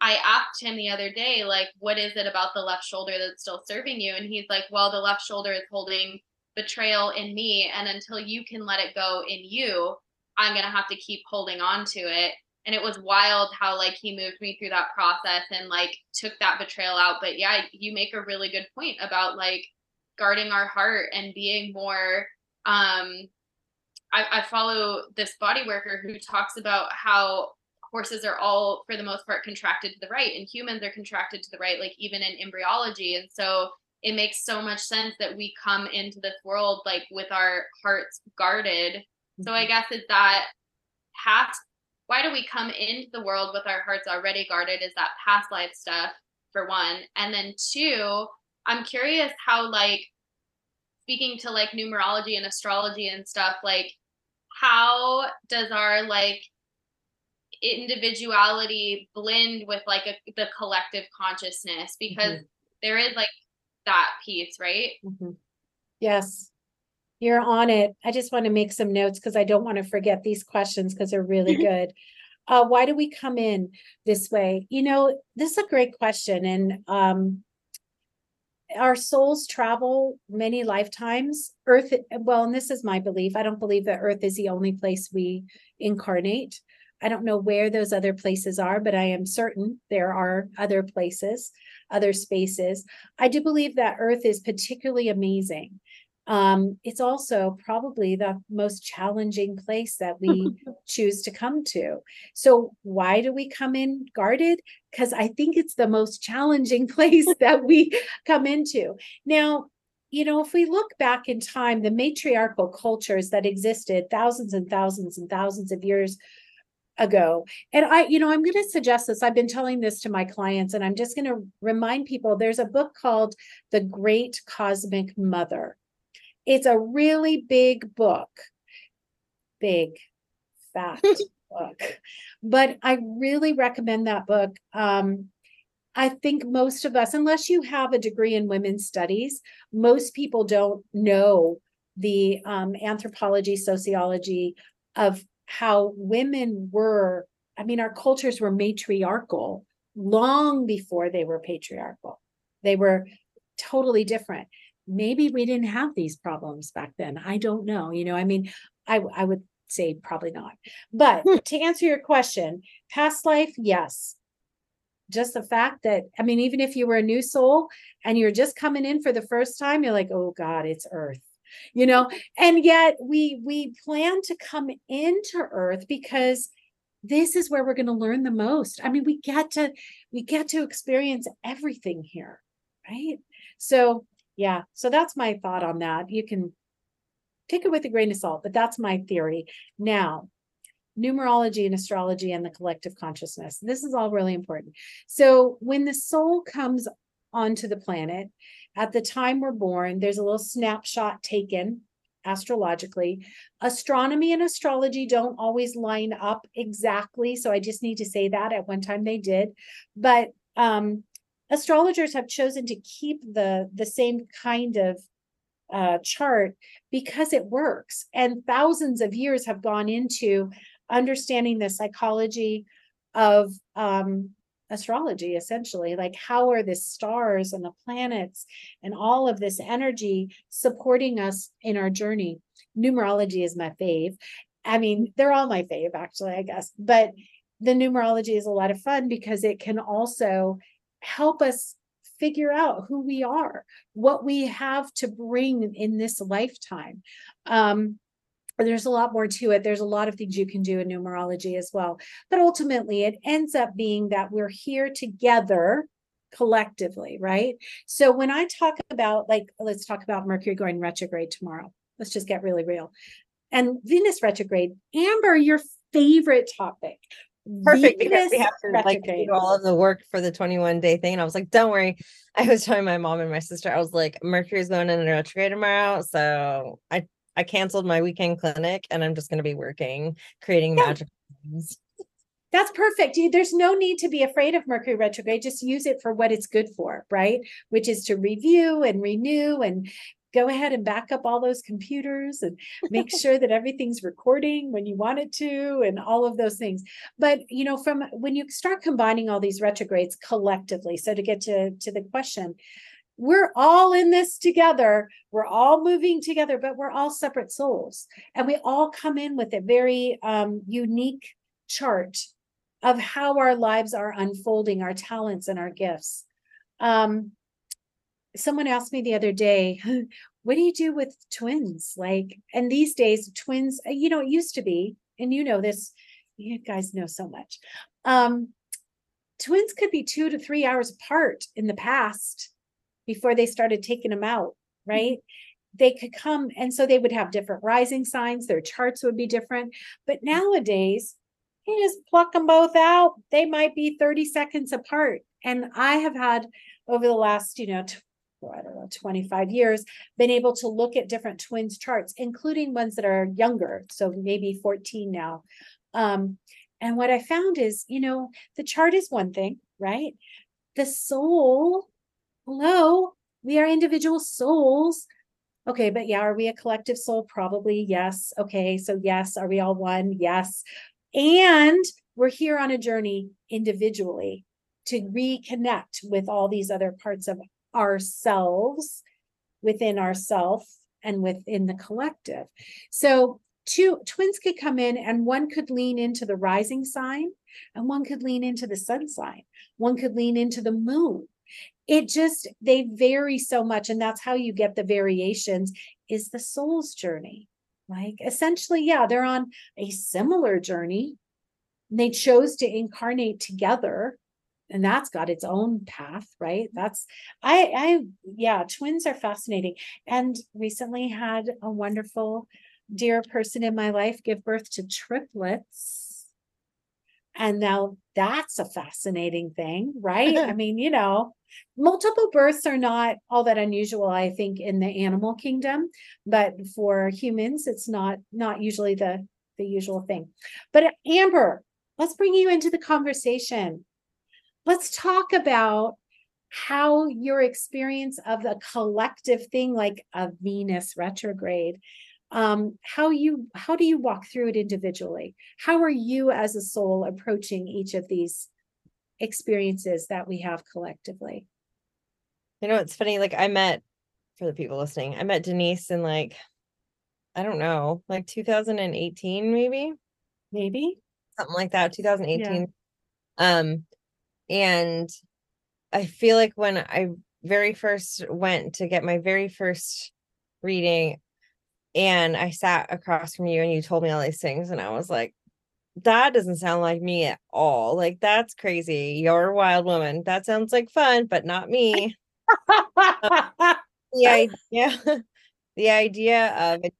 I asked him the other day, like, what is it about the left shoulder that's still serving you? And he's like, well, the left shoulder is holding betrayal in me. And until you can let it go in you, I'm going to have to keep holding on to it. And it was wild how, like, he moved me through that process and, like, took that betrayal out. But yeah, you make a really good point about, like, guarding our heart and being more, um, I, I follow this body worker who talks about how horses are all for the most part contracted to the right and humans are contracted to the right like even in embryology and so it makes so much sense that we come into this world like with our hearts guarded mm-hmm. so i mm-hmm. guess is that past why do we come into the world with our hearts already guarded is that past life stuff for one and then two i'm curious how like speaking to like numerology and astrology and stuff like how does our like individuality blend with like a, the collective consciousness? Because mm-hmm. there is like that piece right? Mm-hmm. yes. You're on it. I just want to make some notes because i don't want to forget these questions because they're really good. Uh, why do we come in this way? You know this is a great question and um, our souls travel many lifetimes earth well and this is my belief i don't believe that earth is the only place we incarnate I don't know where those other places are, but I am certain there are other places, other spaces. I do believe that Earth is particularly amazing. Um, it's also probably the most challenging place that we [LAUGHS] choose to come to. So, why do we come in guarded? Because I think it's the most challenging [LAUGHS] place that we come into. Now, you know, if we look back in time, the matriarchal cultures that existed thousands and thousands and thousands of years ago. And I, you know, I'm going to suggest this. I've been telling this to my clients, and I'm just going to remind people there's a book called The Great Cosmic Mother. It's a really big book, big, fat [LAUGHS] book. But I really recommend that book. Um, I think most of us, unless you have a degree in women's studies, most people don't know the um, anthropology, sociology of how women were, I mean, our cultures were matriarchal long before they were patriarchal. They were totally different. Maybe we didn't have these problems back then. I don't know. You know, I mean, I, I would say probably not. But hmm. to answer your question, past life, yes. Just the fact that, I mean, even if you were a new soul and you're just coming in for the first time, you're like, oh God, it's Earth you know and yet we we plan to come into earth because this is where we're going to learn the most i mean we get to we get to experience everything here right so yeah so that's my thought on that you can take it with a grain of salt but that's my theory now numerology and astrology and the collective consciousness this is all really important so when the soul comes onto the planet at the time we're born, there's a little snapshot taken astrologically. Astronomy and astrology don't always line up exactly. So I just need to say that at one time they did. But um, astrologers have chosen to keep the, the same kind of uh, chart because it works. And thousands of years have gone into understanding the psychology of um, astrology essentially. Like how are the stars and the planets and all of this energy supporting us in our journey? Numerology is my fave. I mean they're all my fave actually i guess. But the numerology is a lot of fun because it can also help us figure out who we are what we have to bring in this lifetime um, there's a lot more to it. There's a lot of things you can do in numerology as well. But ultimately, it ends up being that we're here together collectively, right? So when I talk about, like, let's talk about Mercury going retrograde tomorrow. Let's just get really real. And Venus retrograde. Amber, your favorite topic. Perfect because we have to like do all of the work for the 21 day thing. And I was like, don't worry. [LAUGHS] I was telling my mom and my sister, I was like, Mercury's going in retrograde tomorrow. So I I canceled my weekend clinic and I'm just gonna be working, creating Yeah. magic. things. That's perfect. There's no need to be afraid of Mercury retrograde. Just use it for what it's good for, right? Which is to review and renew and go ahead and back up all those computers and make sure that everything's recording when you want it to and all of those things. But, you know, from when you start combining all these retrogrades collectively, so to get to to the question, we're all in this together. We're all moving together, but we're all separate souls. And we all come in with a very um, unique chart of how our lives are unfolding, our talents and our gifts. Um, someone asked me the other day, what do you do with twins? Like, and these days, twins, uh, you know, it used to be, and you know this, you guys know so much. Um, twins could be two to three hours apart in the past before they started taking them out, right? They could come, and so they would have different rising signs, their charts would be different. But nowadays, you just pluck them both out. They might be 30 seconds apart. And I have had over the last, you know, well, I don't know, 25 years, been able to look at different twins charts, including ones that are younger. So maybe 14 now. Um, and what I found is, you know, the chart is one thing, right? The soul, hello, we are individual souls. Okay, but yeah, are we a collective soul? Probably yes. Okay, so yes, are we all one? Yes. And we're here on a journey individually to reconnect with all these other parts of ourselves within ourself and within the collective. So two twins could come in and one could lean into the rising sign and one could lean into the sun sign. One could lean into the moon. It just they vary so much and that's how you get the variations is the soul's journey. Like essentially yeah, they're on a similar journey. They chose to incarnate together and that's got its own path right? That's i i yeah twins are fascinating. And recently had a wonderful dear person in my life give birth to triplets. And now that's a fascinating thing right? I [LAUGHS] mean you know multiple births are not all that unusual i think in the animal kingdom but for humans it's not not usually the the usual thing. But uh, amber let's bring you into the conversation let's talk about how your experience of the collective thing like a venus retrograde um how you how do you walk through it individually how are you as a soul approaching each of these experiences that we have collectively You know, it's funny, like I met for the people listening, I met Denise in like, I don't know, like 2018, maybe maybe something like that, 2018. yeah. Um, and I feel like when I very first went to get my very first reading, and I sat across from you and you told me all these things, and I was like, that doesn't sound like me at all. Like, that's crazy. You're a wild woman. That sounds like fun, but not me. the [LAUGHS] idea [LAUGHS] the idea of it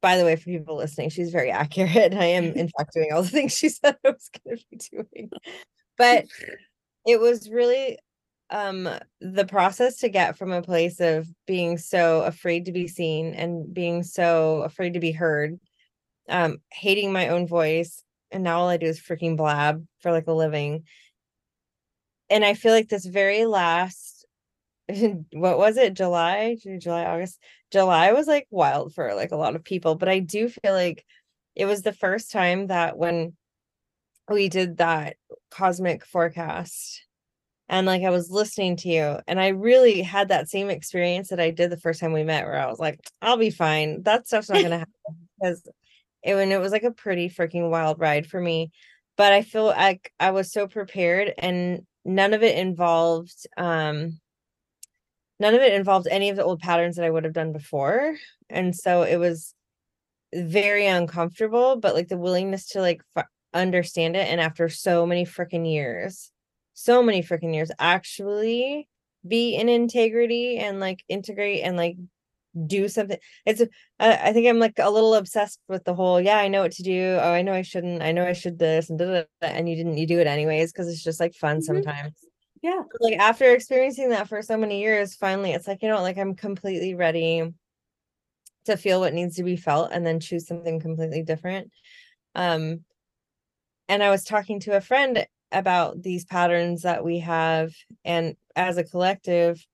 by the way for people listening she's very accurate i am in fact doing all the things she said i was going to be doing but it was really um the process to get from a place of being so afraid to be seen and being so afraid to be heard um hating my own voice and now all i do is freaking blab for like a living. And i feel like this very last [LAUGHS] what was it? July? July august? July was like wild for like a lot of people but i do feel like it was the first time that when we did that cosmic forecast and like i was listening to you and i really had that same experience that i did the first time we met where i was like i'll be fine that stuff's not gonna [LAUGHS] happen because it when it was like a pretty freaking wild ride for me but i feel like i was so prepared and none of it involved um none of it involved any of the old patterns that I would have done before. And so it was very uncomfortable, but like the willingness to like f- understand it. And after so many freaking years, so many freaking years, actually be in integrity and like integrate and like do something. It's I think I'm like a little obsessed with the whole, yeah, I know what to do. Oh, I know I shouldn't. I know I should this and da, and you didn't you do it anyways because it's just like fun mm-hmm. sometimes. Yeah. Like after experiencing that for so many years, finally it's like, you know, like I'm completely ready to feel what needs to be felt and then choose something completely different. Um and I was talking to a friend about these patterns that we have and as a collective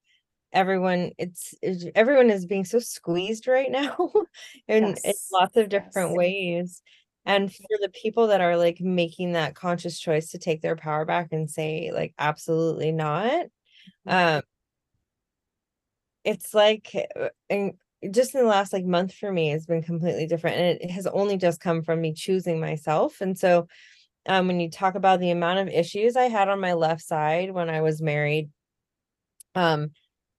everyone it's, it's everyone is being so squeezed right now [LAUGHS] in, yes. in lots of different yes. ways and for the people that are like making that conscious choice to take their power back and say like absolutely not mm-hmm. um it's like uh, and just in the last like month for me has been completely different and it has only just come from me choosing myself and so um, when you talk about the amount of issues I had on my left side when I was married, um,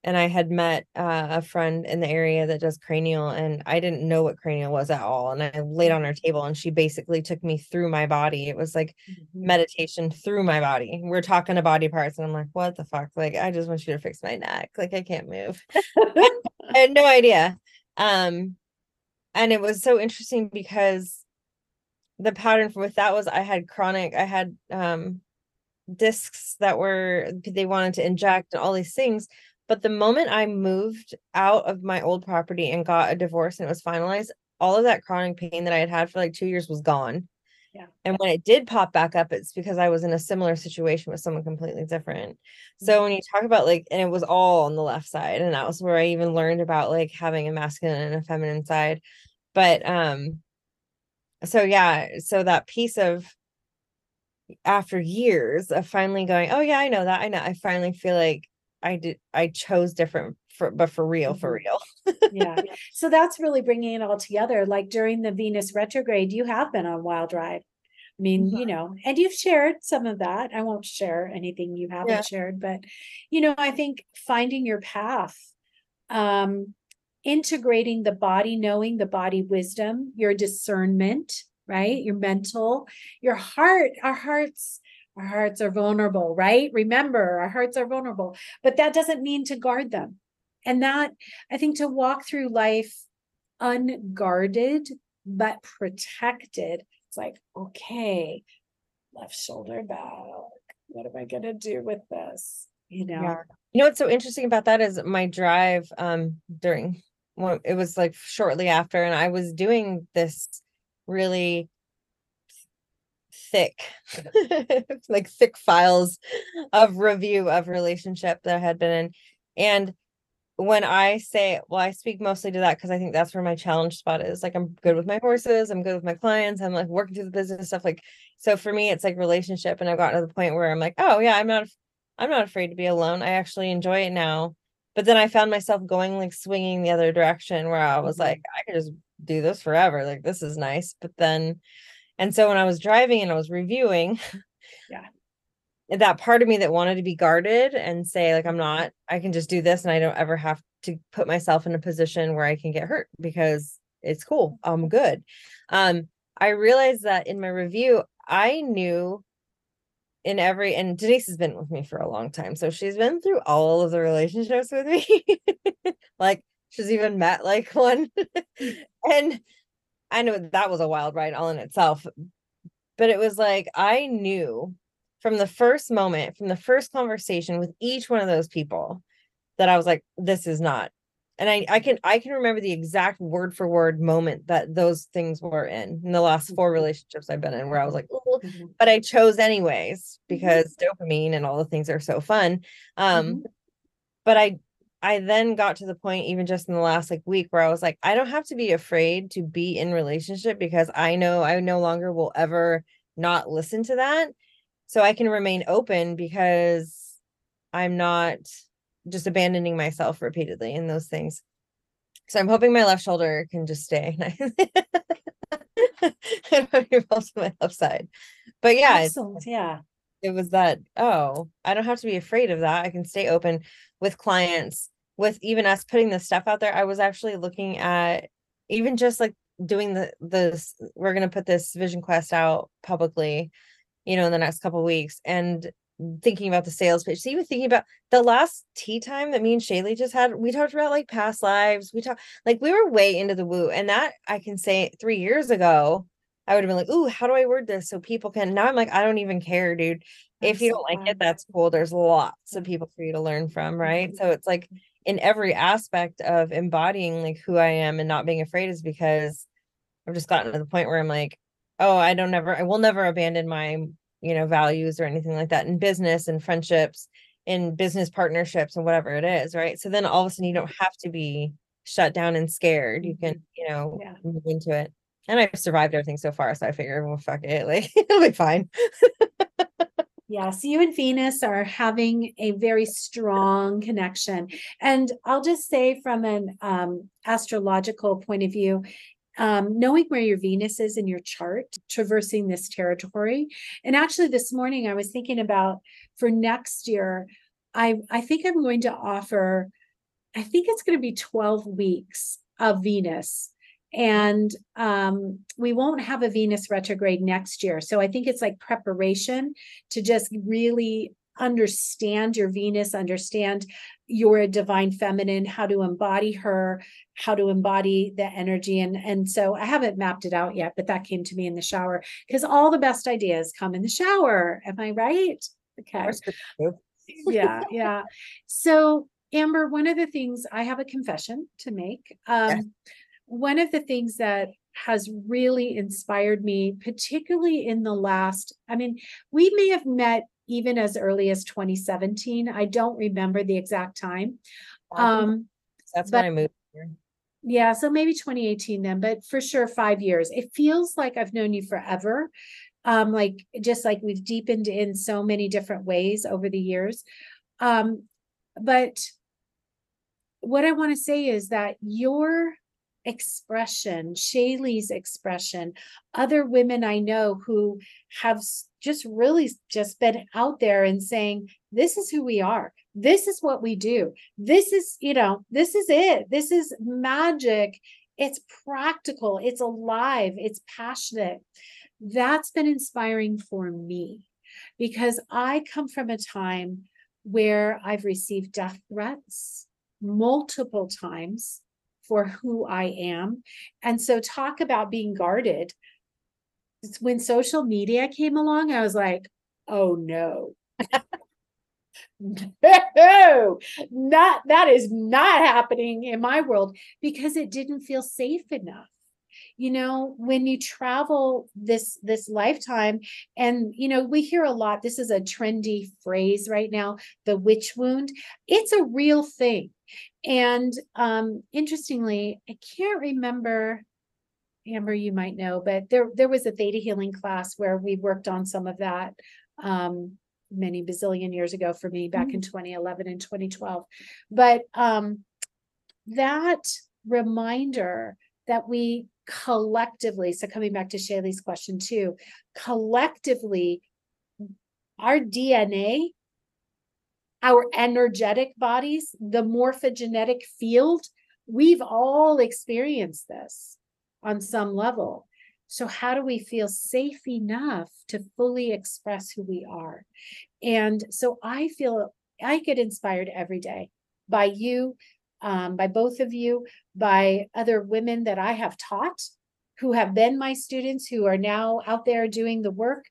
and I had met uh, a friend in the area that does cranial, and I didn't know what cranial was at all. And I laid on her table, and she basically took me through my body. It was like mm-hmm. meditation through my body. We're talking to body parts, and I'm like, "What the fuck? Like, I just want you to fix my neck. Like, I can't move." [LAUGHS] I had no idea. Um, and it was so interesting because the pattern with that was I had chronic, I had um discs that were they wanted to inject and all these things. But the moment I moved out of my old property and got a divorce and it was finalized, all of that chronic pain that I had had for like two years was gone. Yeah. And when it did pop back up, it's because I was in a similar situation with someone completely different. So mm-hmm. when you talk about like, and it was all on the left side, and that was where I even learned about like having a masculine and a feminine side. But um, so yeah so that piece of after years of finally going oh yeah i know that i know i finally feel like i did i chose different for but for real for mm-hmm. real yeah so that's really bringing it all together like during the venus retrograde you have been on wild ride i mean mm-hmm. you know and you've shared some of that i won't share anything you haven't yeah. shared but you know i think finding your path um integrating the body, knowing the body wisdom, your discernment, right? Your mental, your heart, our hearts. Our hearts are vulnerable, right? Remember, our hearts are vulnerable, but that doesn't mean to guard them. And that, I think, to walk through life unguarded, but protected, it's like, okay, left shoulder back. What am I going to do with this? You know? Yeah. You know what's so interesting about that is my drive um during it was like shortly after, and I was doing this really thick, [LAUGHS] like thick files of review of relationship that I had been in. And when I say, well, I speak mostly to that because I think that's where my challenge spot is. Like, I'm good with my horses, I'm good with my clients, I'm like working through the business stuff. Like, so for me, it's like relationship. And I've gotten to the point where I'm like, oh, yeah, I'm not, I'm not afraid to be alone. I actually enjoy it now but then I found myself going like swinging the other direction where I was mm-hmm. like, I could just do this forever. Like, this is nice. But then, and so when I was driving and I was reviewing, yeah, that part of me that wanted to be guarded and say, like, I'm not, I can just do this and I don't ever have to put myself in a position where I can get hurt because it's cool. I'm good. Um, I realized that in my review, I knew in every and Denise has been with me for a long time. So she's been through all of the relationships with me. [LAUGHS] like she's even met like [LAUGHS] one. and I know that was a wild ride all in itself. But it was like I knew from the first moment, from the first conversation with each one of those people, that I was like, this is not and I, I can I can remember the exact word for word moment that those things were in in the last four mm-hmm. relationships I've been in where I was like, mm-hmm. but I chose anyways mm-hmm. because mm-hmm. dopamine and all the things are so fun. Um, mm-hmm. but I I then got to the point even just in the last like week where I was like, I don't have to be afraid to be in relationship because I know I no longer will ever not listen to that. So I can remain open because I'm not just abandoning myself repeatedly in those things. So I'm hoping my left shoulder can just stay. [LAUGHS] also my left side. But yeah, yeah. It was that, oh, I don't have to be afraid of that. I can stay open with clients, with even us putting the stuff out there. I was actually looking at even just like doing the the we're gonna put this vision quest out publicly, you know, in the next couple weeks. And thinking about the sales pitch. So even thinking about the last tea time that me and Shayleigh just had, we talked about like past lives. We talked like we were way into the woo. And that I can say three years ago, I would have been like, ooh, how do I word this so people can now I'm like, I don't even care, dude. If you don't like it, that's cool. There's lots of people for you to learn from, right? Mhm. So it's like in every aspect of embodying like who I am and not being afraid is because I've just gotten to the point where I'm like, oh, I don't never, I will never abandon my, you know, values or anything like that in business and friendships, in business partnerships and whatever it is, right? So then all of a sudden you don't have to be shut down and scared. You can, you know, Yeah. move into it. And I've survived everything so far, so I figure, well, fuck it, [LAUGHS] like it'll be fine. Yes, you and Venus are having a very strong connection. And I'll just say from an um, astrological point of view, um, knowing where your Venus is in your chart, traversing this territory. And actually, this morning I was thinking about for next year, I I think I'm going to offer, I think it's going to be 12 weeks of Venus. And um, we won't have a Venus retrograde next year. So I think it's like preparation to just really understand your Venus, understand your divine feminine, how to embody her, how to embody the energy. And, and so I haven't mapped it out yet, but that came to me in the shower because all the best ideas come in the shower. Am I right? Okay. yeah, yeah. So Amber, one of the things I have a confession to make. Um, one of the things that has really inspired me, particularly in the last, I mean, we may have met even as early as 2017. I don't remember the exact time. Um, that's when I moved here. yeah, so maybe 2018 then, but for sure five years. It feels like I've known you forever. Um, like just like we've deepened in so many different ways over the years. Um, but what I want to say is that your expression, Shayleigh's expression, other women I know who have just really just been out there and saying, this is who we are. This is what we do. This is, you know, this is it. This is magic. It's practical. It's alive. It's passionate. That's been inspiring for me because I come from a time where I've received death threats multiple times for who I am. And so, talk about being guarded. When social media came along, I was like, oh no. [LAUGHS] no, not that is not happening in my world because it didn't feel safe enough you know when you travel this this lifetime and you know we hear a lot this is a trendy phrase right now the witch wound it's a real thing. And um interestingly i can't remember amber you might know but there there was a theta healing class where we worked on some of that um many bazillion years ago for me back in 2011 and 2012 but um that reminder that we collectively so coming back to Shayleigh's question too collectively our dna our energetic bodies the morphogenetic field we've all experienced this on some level. So how do we feel safe enough to fully express who we are? And so i feel i get inspired every day by you um, by both of you by other women that I have taught who have been my students who are now out there doing the work.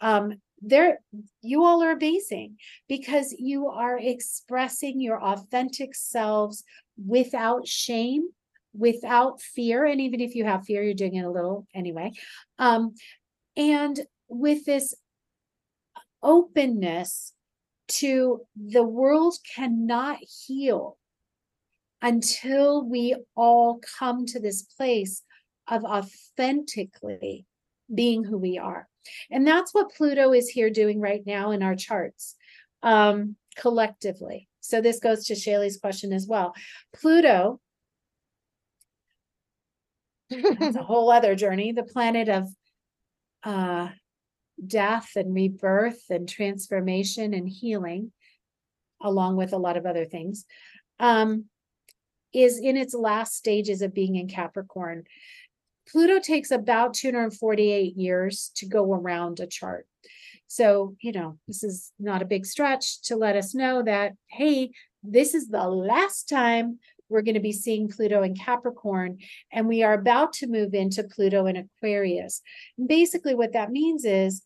Um, they're you all are amazing because you are expressing your authentic selves without shame, without fear. And even if you have fear, you're doing it a little anyway. Um, and with this openness to the world cannot heal until we all come to this place of authentically being who we are. And that's what Pluto is here doing right now in our charts um, collectively. So this goes to Shayleigh's question as well. Pluto, that's a [LAUGHS] whole other journey, the planet of uh, death and rebirth and transformation and healing, along with a lot of other things. Um, is in its last stages of being in Capricorn. Pluto takes about 248 years to go around a chart. So, you know, this is not a big stretch to let us know that, hey, this is the last time we're going to be seeing Pluto in Capricorn, and we are about to move into Pluto in Aquarius. And basically, what that means is,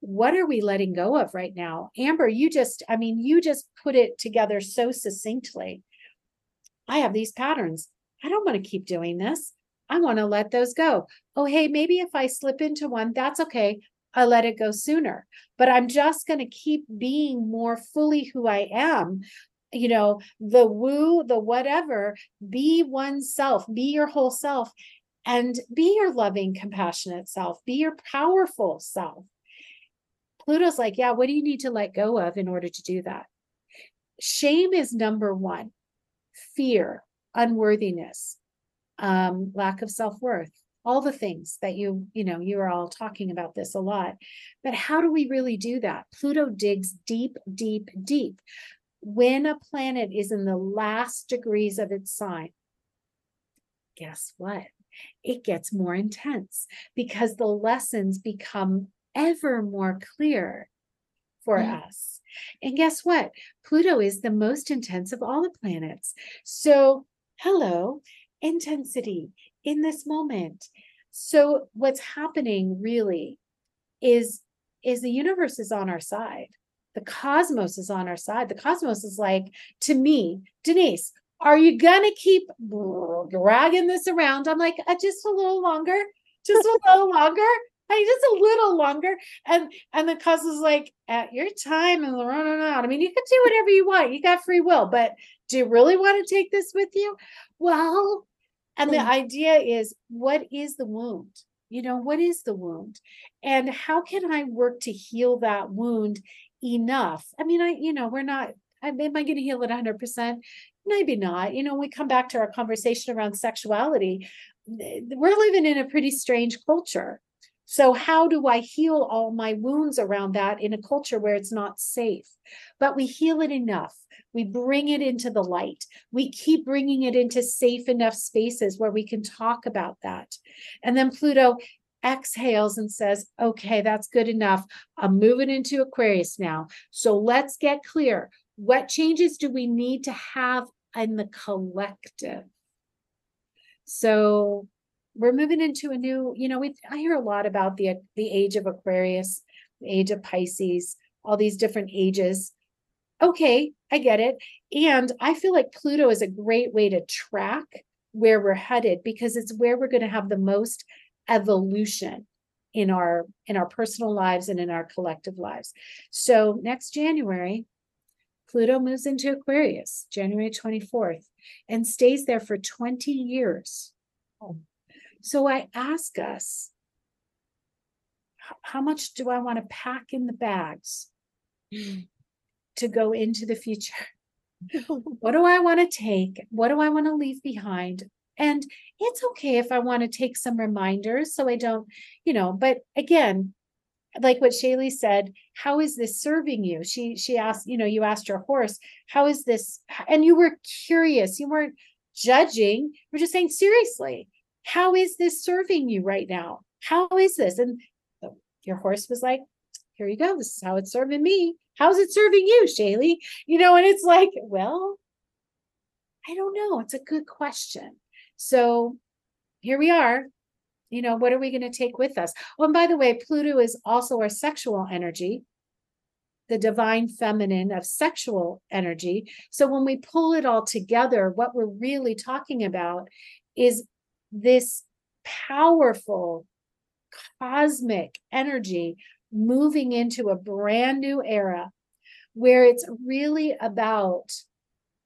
what are we letting go of right now? Amber, you just, I mean, you just put it together so succinctly. I have these patterns. I don't want to keep doing this. I want to let those go. Oh, hey, maybe if I slip into one, that's okay. I let it go sooner. But I'm just going to keep being more fully who I am. You know, the woo, the whatever, be oneself, be your whole self, and be your loving, compassionate self, be your powerful self. Pluto's like, yeah, what do you need to let go of in order to do that? Shame is number one, fear, unworthiness, um, lack of self-worth all the things that you you know you are all talking about this a lot. But how do we really do that? Pluto digs deep deep deep. When a planet is in the last degrees of its sign guess what? It gets more intense because the lessons become ever more clear for mm. us and guess what pluto is the most intense of all the planets so hello intensity in this moment. So what's happening really is is the universe is on our side. The cosmos is on our side. The cosmos is like to me, Denise, are you gonna keep dragging this around? I'm like, uh, just a little longer, just a little longer. I just a little longer. And and the cosmos is like, at your time and running out. I mean, you can do whatever you want. You got free will, but do you really want to take this with you? Well, and the mm. idea is what is the wound? You know, what is the wound? And how can I work to heal that wound enough? I mean, I, you know, we're not, am I going to heal it 100%? Maybe not. You know, we come back to our conversation around sexuality. We're living in a pretty strange culture. So, how do I heal all my wounds around that in a culture where it's not safe? But we heal it enough we bring it into the light. We keep bringing it into safe enough spaces where we can talk about that. And then Pluto exhales and says, okay, that's good enough. I'm moving into Aquarius now. So let's get clear. What changes do we need to have in the collective? So we're moving into a new, you know, we I hear a lot about the the age of Aquarius, the age of Pisces, all these different ages okay, I get it. And I feel like Pluto is a great way to track where we're headed because it's where we're going to have the most evolution in our in our personal lives and in our collective lives. So next January, Pluto moves into Aquarius, January 24th, and stays there for 20 years. Oh. So I ask us, how much do I want to pack in the bags? Mm. to go into the future. [LAUGHS] what do I want to take? What do I want to leave behind? And it's okay if I want to take some reminders so I don't, you know, but again, like what Shayleigh said, how is this serving you? She she asked, you know, you asked your horse, how is this? And you were curious, you weren't judging, you're just saying, seriously, how is this serving you right now? How is this? And your horse was like, here you go. This is how it's serving me. How's it serving you, Shayleigh? You know, and it's like, well, I don't know. It's a good question. So here we are. You know, what are we going to take with us? Oh, and by the way, Pluto is also our sexual energy, the divine feminine of sexual energy. So when we pull it all together, what we're really talking about is this powerful cosmic energy moving into a brand new era where it's really about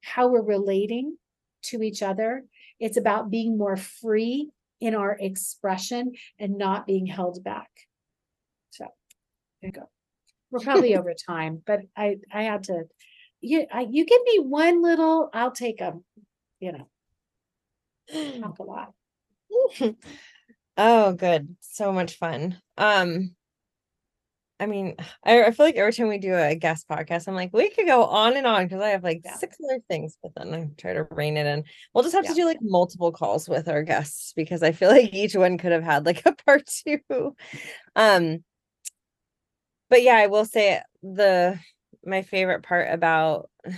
how we're relating to each other. It's about being more free in our expression and not being held back. So there you go. We're probably [LAUGHS] over time, but I I had to. You I, you give me one little, I'll take a, you know, talk a lot. [LAUGHS] oh, good. So much fun. Um, I mean, I, I, feel like every time we do a guest podcast, I'm like, we could go on and on because I have like yeah. six other things, but then I try to rein it in. We'll just have yeah. to do like multiple calls with our guests because I feel [LAUGHS] like each one could have had like a part [LAUGHS] two. Um, but yeah, I will say the my favorite part about [SIGHS]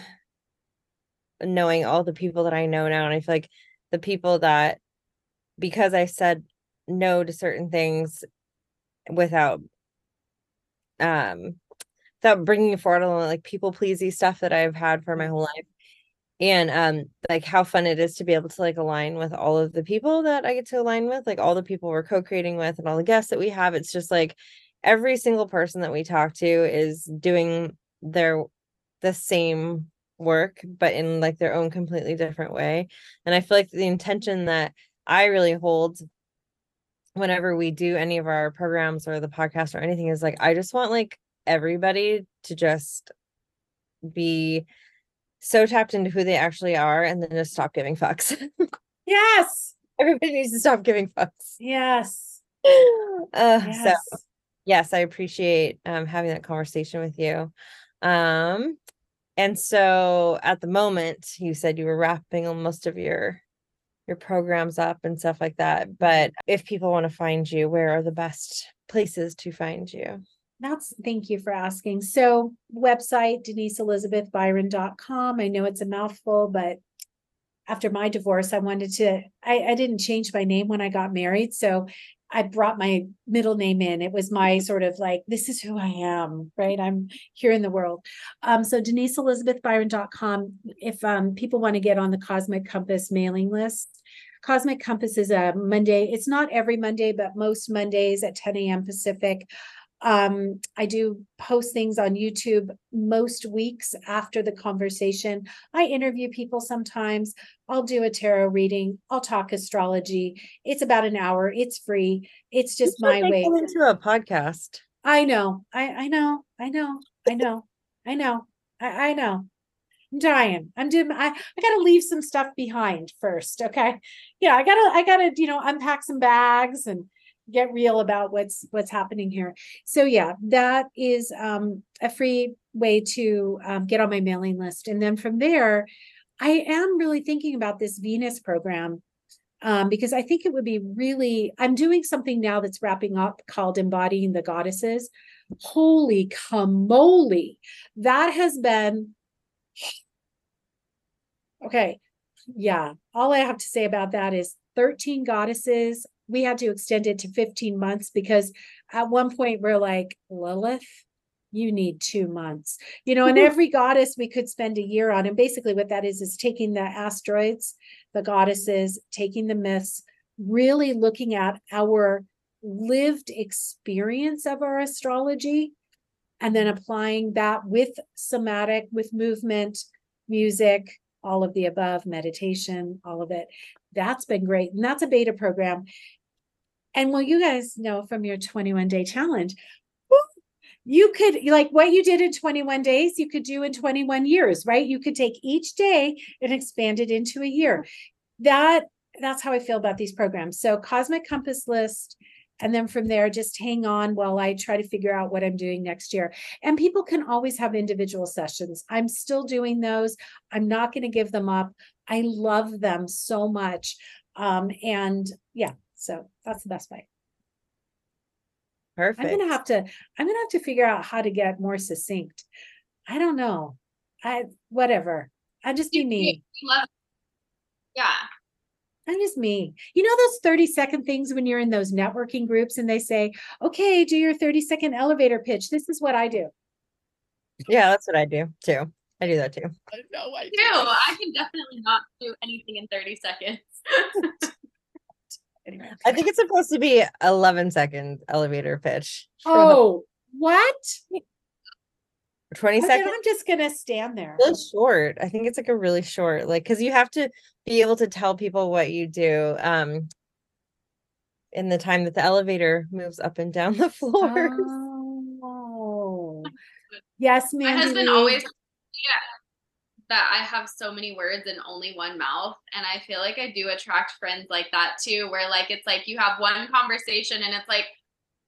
knowing all the people that I know now, and I feel like the people that because I said no to certain things without um without bringing forward all the like people pleasy stuff that I've had for my whole life. And um like how fun it is to be able to like align with all of the people that I get to align with like all the people we're co-creating with and all the guests that we have. It's just like every single person that we talk to is doing their the same work but in like their own completely different way. And i feel like the intention that i really hold whenever we do any of our programs or the podcast or anything is like i just want like everybody to just be so tapped into who they actually are and then just stop giving fucks. [LAUGHS] Yes. Everybody needs to stop giving fucks. Yes. [SIGHS] Uh, yes. so yes i appreciate um, having that conversation with you. Um and so at the moment you said you were wrapping most of your your programs up and stuff like that but if people want to find you where are the best places to find you that's thank you for asking so website deniseelizabethbyron.com i know it's a mouthful but after my divorce i wanted to I, I didn't change my name when i got married so I brought my middle name in. It was my sort of like, this is who I am, right? I'm here in the world. Um, so DeniseElizabethByron.com. If um, people want to get on the Cosmic Compass mailing list, Cosmic Compass is a Monday. It's not every Monday, but most Mondays at 10 a.m. Pacific. Um, I do post things on YouTube most weeks after the conversation. I interview people sometimes. I'll do a tarot reading. I'll talk astrology. It's about an hour. It's free. It's just my way. Into a podcast. I know. I I know. I know. I know. I know. I, I know. I'm dying. I'm doing I, I gotta leave some stuff behind first. Okay. Yeah, I gotta I gotta, you know, unpack some bags and get real about what's what's happening here so yeah that is um, a free way to um, get on my mailing list and then from there i am really thinking about this venus program um, because i think it would be really i'm doing something now that's wrapping up called embodying the goddesses holy camole that has been okay yeah all i have to say about that is 13 goddesses we had to extend it to 15 months because at one point we're like, Lilith, you need two months. You know, and [LAUGHS] every goddess we could spend a year on. And basically, what that is, is taking the asteroids, the goddesses, taking the myths, really looking at our lived experience of our astrology and then applying that with somatic, with movement, music, all of the above, meditation, all of it. That's been great. And that's a beta program. And well, you guys know from your 21 day challenge, you could like what you did in 21 days, you could do in 21 years, right? You could take each day and expand it into a year. That that's how I feel about these programs. So Cosmic Compass list. And then from there, just hang on while I try to figure out what I'm doing next year. And people can always have individual sessions. I'm still doing those. I'm not going to give them up. I love them so much. Um, and yeah, so that's the best way. Perfect. I'm gonna have to. I'm gonna have to figure out how to get more succinct. I don't know. I whatever. I just be me. Yeah. I'm just me. You know those 30 second things when you're in those networking groups and they say, okay, do your 30 second elevator pitch. This is what I do. Yeah, that's what I do too. I do that too. I know I do. I can definitely not do anything in 30 seconds. [LAUGHS] Anyway. I think it's supposed to be 11 second elevator pitch. Oh, what? 20 okay, seconds. I'm just gonna stand there. Really short. I think it's like a really short, like because you have to be able to tell people what you do. Um in the time that the elevator moves up and down the [LAUGHS] floors. Oh, yes, ma'am. My husband always yeah that I have so many words in only one mouth. And I feel like I do attract friends like that too, where like it's like you have one conversation and it's like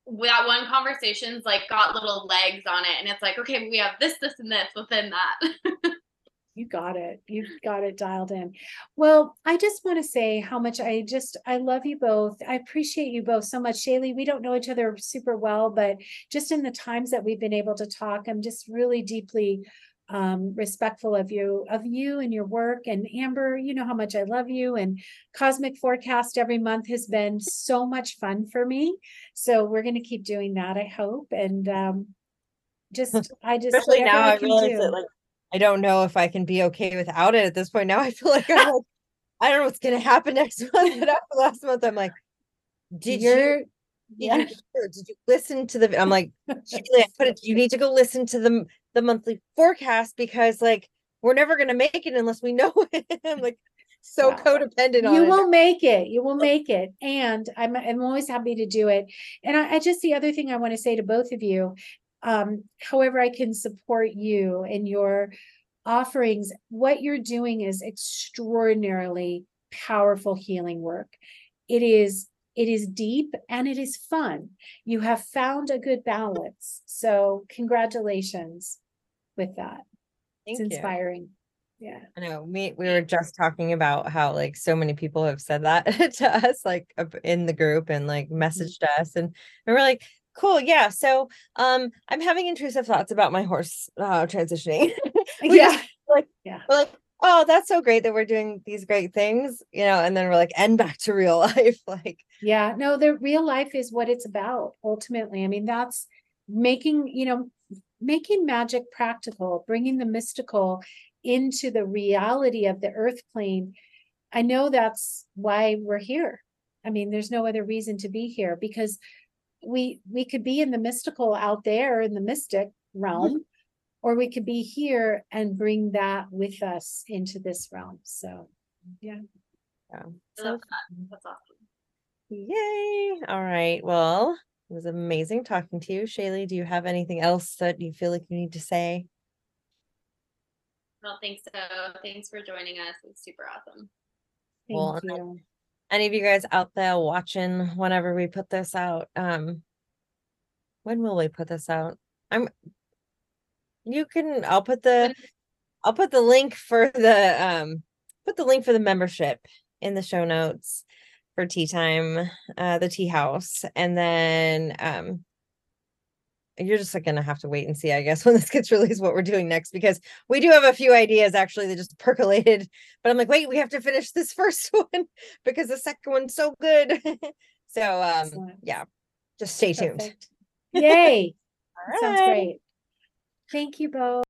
that one conversation's like got little legs on it. And it's like, okay, we have this, this, and this within that. [LAUGHS] You got it. You've got it dialed in. Well, I just want to say how much I just I love you both. I appreciate you both so much. Shayleigh, we don't know each other super well, but just in the times that we've been able to talk, I'm just really deeply um respectful of you of you and your work and amber you know how much i love you and cosmic forecast every month has been so much fun for me so we're going to keep doing that i hope and um just [LAUGHS] i just Especially now, I realize do. that like I don't know if I can be okay without it at this point. Now I feel like I'm like, [LAUGHS] I don't know what's gonna happen next [LAUGHS] month. But after last month, I'm like, did you You're- did yeah you did you listen to the I'm like, Shayleigh, I put it, you need to go listen to the the monthly forecast because like we're never gonna make it unless we know [LAUGHS] it. I'm like so Wow. codependent on you it. will make it you will make it and i'm i'm always happy to do it and I, I just the other thing i want to say to both of you um however i can support you and your offerings what you're doing is extraordinarily powerful healing work it is it is deep and it is fun you have found a good balance so congratulations with that. Thank it's you. inspiring. Yeah. I know we we were just talking about how like so many people have said that [LAUGHS] to us like in the group and like messaged us and, and we're like cool yeah so um I'm having intrusive thoughts about my horse uh transitioning. [LAUGHS] Yeah. just, like Yeah. like oh that's so great that we're doing these great things you know and then we're like and back to real [LAUGHS] life like. Yeah, no, the real life is what it's about ultimately. I mean, that's making, you know, making magic practical, bringing the mystical into the reality of the earth plane. I know that's why we're here. I mean, there's no other reason to be here because we we could be in the mystical out there in the mystic realm mm-hmm. or we could be here and bring that with us into this realm. So, yeah. yeah. That. That's awesome. yay all right well it was amazing talking to you Shayleigh do you have anything else that you feel like you need to say I don't think so. Thanks for joining us. It's super awesome. Thank Well, you. any of you guys out there watching whenever we put this out um when will we put this out i'm you can i'll put the i'll put the link for the um put the link for the membership in the show notes for tea time uh the tea house and then um you're just like gonna have to wait and see i guess [LAUGHS] when this gets released what we're doing next because we do have a few ideas actually that just [LAUGHS] percolated but i'm like wait we have to finish this [LAUGHS] first one because the second one's so good so um yeah just stay tuned Yay. All Sounds great. Thank you both.